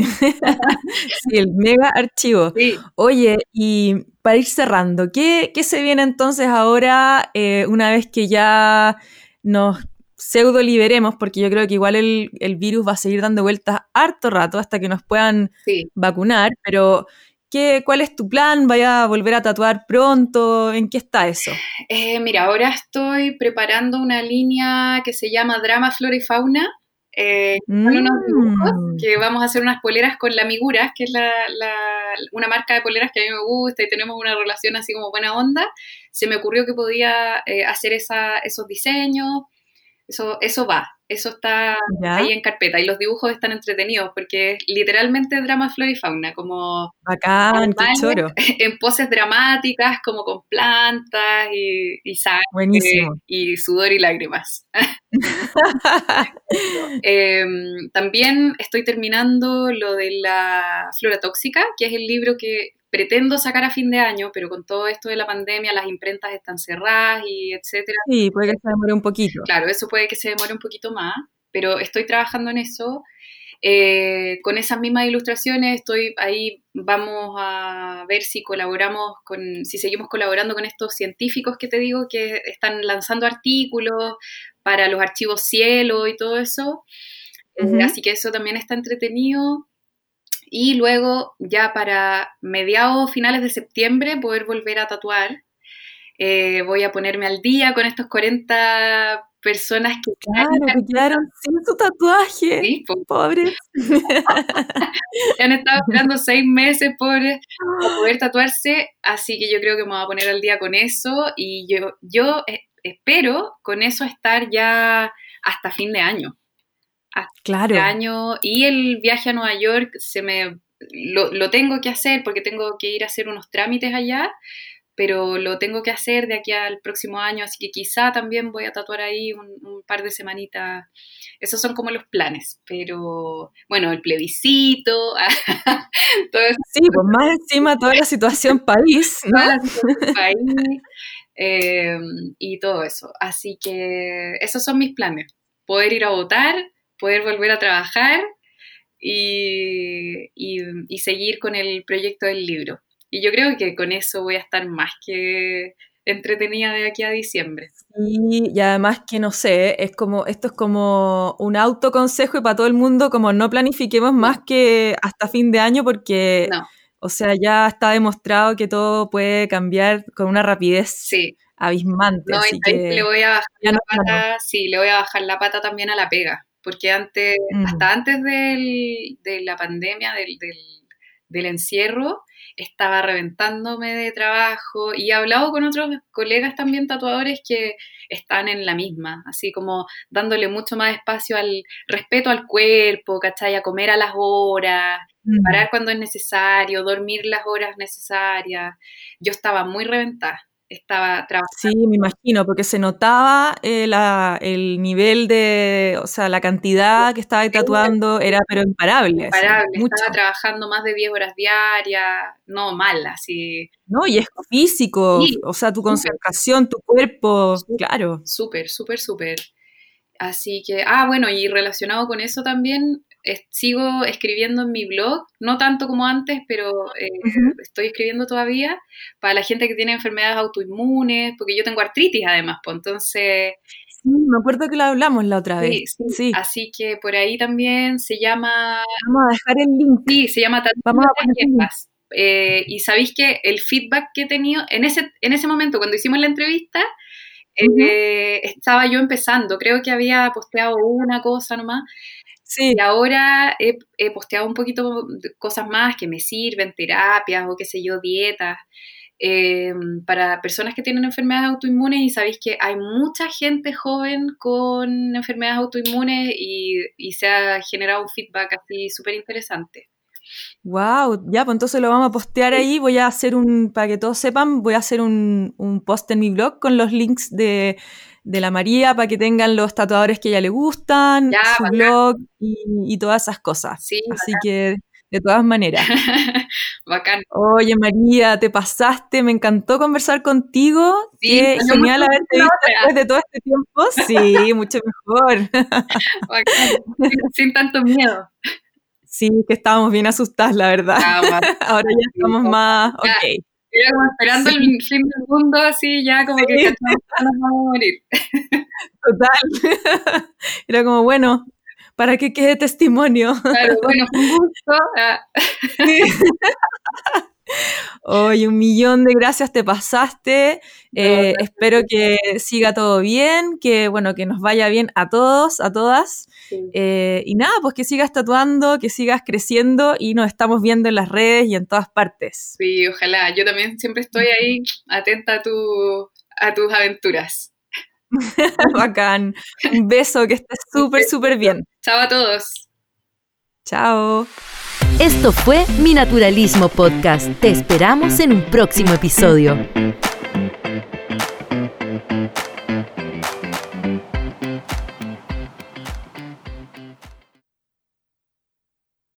Sí. el mega archivo. Oye, y para ir cerrando, ¿qué, se viene entonces ahora eh, una vez que ya nos pseudo liberemos? Porque yo creo que igual el, virus va a seguir dando vueltas harto rato hasta que nos puedan vacunar, pero ¿Qué, ¿Cuál es tu plan? ¿Vaya a volver a tatuar pronto? ¿En qué está eso? Eh, mira, ahora estoy preparando una línea que se llama Drama, Flora y Fauna, eh, mm. que vamos a hacer unas poleras con la Miguras, que es la, una marca de poleras que a mí me gusta y tenemos una relación así como buena onda. Se me ocurrió que podía eh, hacer esa, esos diseños. Eso, eso va, eso está ahí en carpeta y los dibujos están entretenidos porque es literalmente drama flora y fauna, como Bacán, qué choro. en poses dramáticas, como con plantas y, y sangre y sudor y lágrimas. Em, también estoy terminando lo de la flora tóxica, que es el libro que pretendo sacar a fin de año, pero con todo esto de la pandemia las imprentas están cerradas y etcétera. Sí, puede que se demore un poquito. Claro, eso puede que se demore un poquito más, pero estoy trabajando en eso. Eh, con esas mismas ilustraciones estoy ahí, vamos a ver si colaboramos con, si seguimos colaborando con estos científicos que te digo que están lanzando artículos para los archivos cielo y todo eso. Eh, así que eso también está entretenido y luego ya para mediados, finales de septiembre, poder volver a tatuar. Eh, voy a ponerme al día con estos 40 personas que claro, que quedaron sin su tatuaje. Sí, pobres. han estado esperando seis meses por poder tatuarse, así que yo creo que me voy a poner al día con eso y yo, yo eh, espero con eso estar ya hasta fin de año claro. año y el viaje a Nueva York se me lo, tengo que hacer porque tengo que ir a hacer unos trámites allá, pero lo tengo que hacer de aquí al próximo año, así que quizá también voy a tatuar ahí un, par de semanitas. Esos son como los planes, pero bueno, el plebiscito, todo eso. Sí, pues más encima toda la situación país, país eh, y todo eso. Así que esos son mis planes, poder ir a votar poder volver a trabajar y, seguir con el proyecto del libro. Y yo creo que con eso voy a estar más que entretenida de aquí a diciembre. y además que no sé, es como, esto es como un autoconsejo y para todo el mundo, como no planifiquemos más que hasta fin de año porque, o sea, ya está demostrado que todo puede cambiar con una rapidez abismante. No, le voy a bajar la pata, sí, le voy a bajar la pata también a la pega porque antes, mm. hasta antes de la pandemia, del, del, encierro, estaba reventándome de trabajo y he hablado con otros colegas también tatuadores que están en la misma, así como dándole mucho más espacio al respeto al cuerpo, ¿cachai? A comer a las horas, mm. parar cuando es necesario, dormir las horas necesarias. Yo estaba muy reventada estaba trabajando. Sí, me imagino, porque se notaba eh, el nivel de, o sea, la cantidad que estaba tatuando era pero imparable. Imparable, estaba trabajando más de 10 horas diarias, no mal, así. No, y es físico, o sea, tu concentración, tu cuerpo, claro. Súper, súper, súper. Así que, ah, bueno, y relacionado con eso también, sigo escribiendo en mi blog, no tanto como antes, pero eh, estoy escribiendo todavía para la gente que tiene enfermedades autoinmunes, porque yo tengo artritis además, pues entonces... Sí, me acuerdo que lo hablamos la otra vez. Sí, Así que por ahí también se llama... Vamos a dejar el link. Sí, se llama Vamos a poner eh, y sabéis que el feedback que he tenido en ese, en ese momento, cuando hicimos la entrevista, eh, estaba yo empezando, creo que había posteado una cosa nomás. Sí. Y ahora he, posteado un poquito cosas más que me sirven, terapias o qué sé yo, dietas, eh, para personas que tienen enfermedades autoinmunes y sabéis que hay mucha gente joven con enfermedades autoinmunes y, y se ha generado un feedback así súper interesante. Wow, ya, pues entonces lo vamos a postear ahí. Voy a hacer un, para que todos sepan, voy a hacer un, un post en mi blog con los links de, de, la María para que tengan los tatuadores que a ella le gustan, su blog y, todas esas cosas. Sí, Así que, de todas maneras. bacán. Oye, María, te pasaste, me encantó conversar contigo. Sí, Qué genial haberte visto después de todo este tiempo. Sí, mucho mejor. Bacán. sin tanto miedo. Sí, que estábamos bien asustadas, la verdad. Ahora ya estamos más, ok. Era como esperando el fin del mundo, así ya como que nos vamos a morir. Total. Era como, bueno, para que quede testimonio. Claro, bueno, fue un gusto. Ah. Oye, un millón de gracias te pasaste. Eh, espero que siga todo bien, que bueno, que nos vaya bien a todos, a todas. Eh, y nada, pues que sigas tatuando, que sigas creciendo y nos estamos viendo en las redes y en todas partes. Sí, ojalá. Yo también siempre estoy ahí atenta a, tu, a tus aventuras. Bacán. Un beso, que estés súper, súper bien. Chao a todos. Chao. Esto fue Mi Naturalismo Podcast. Te esperamos en un próximo episodio.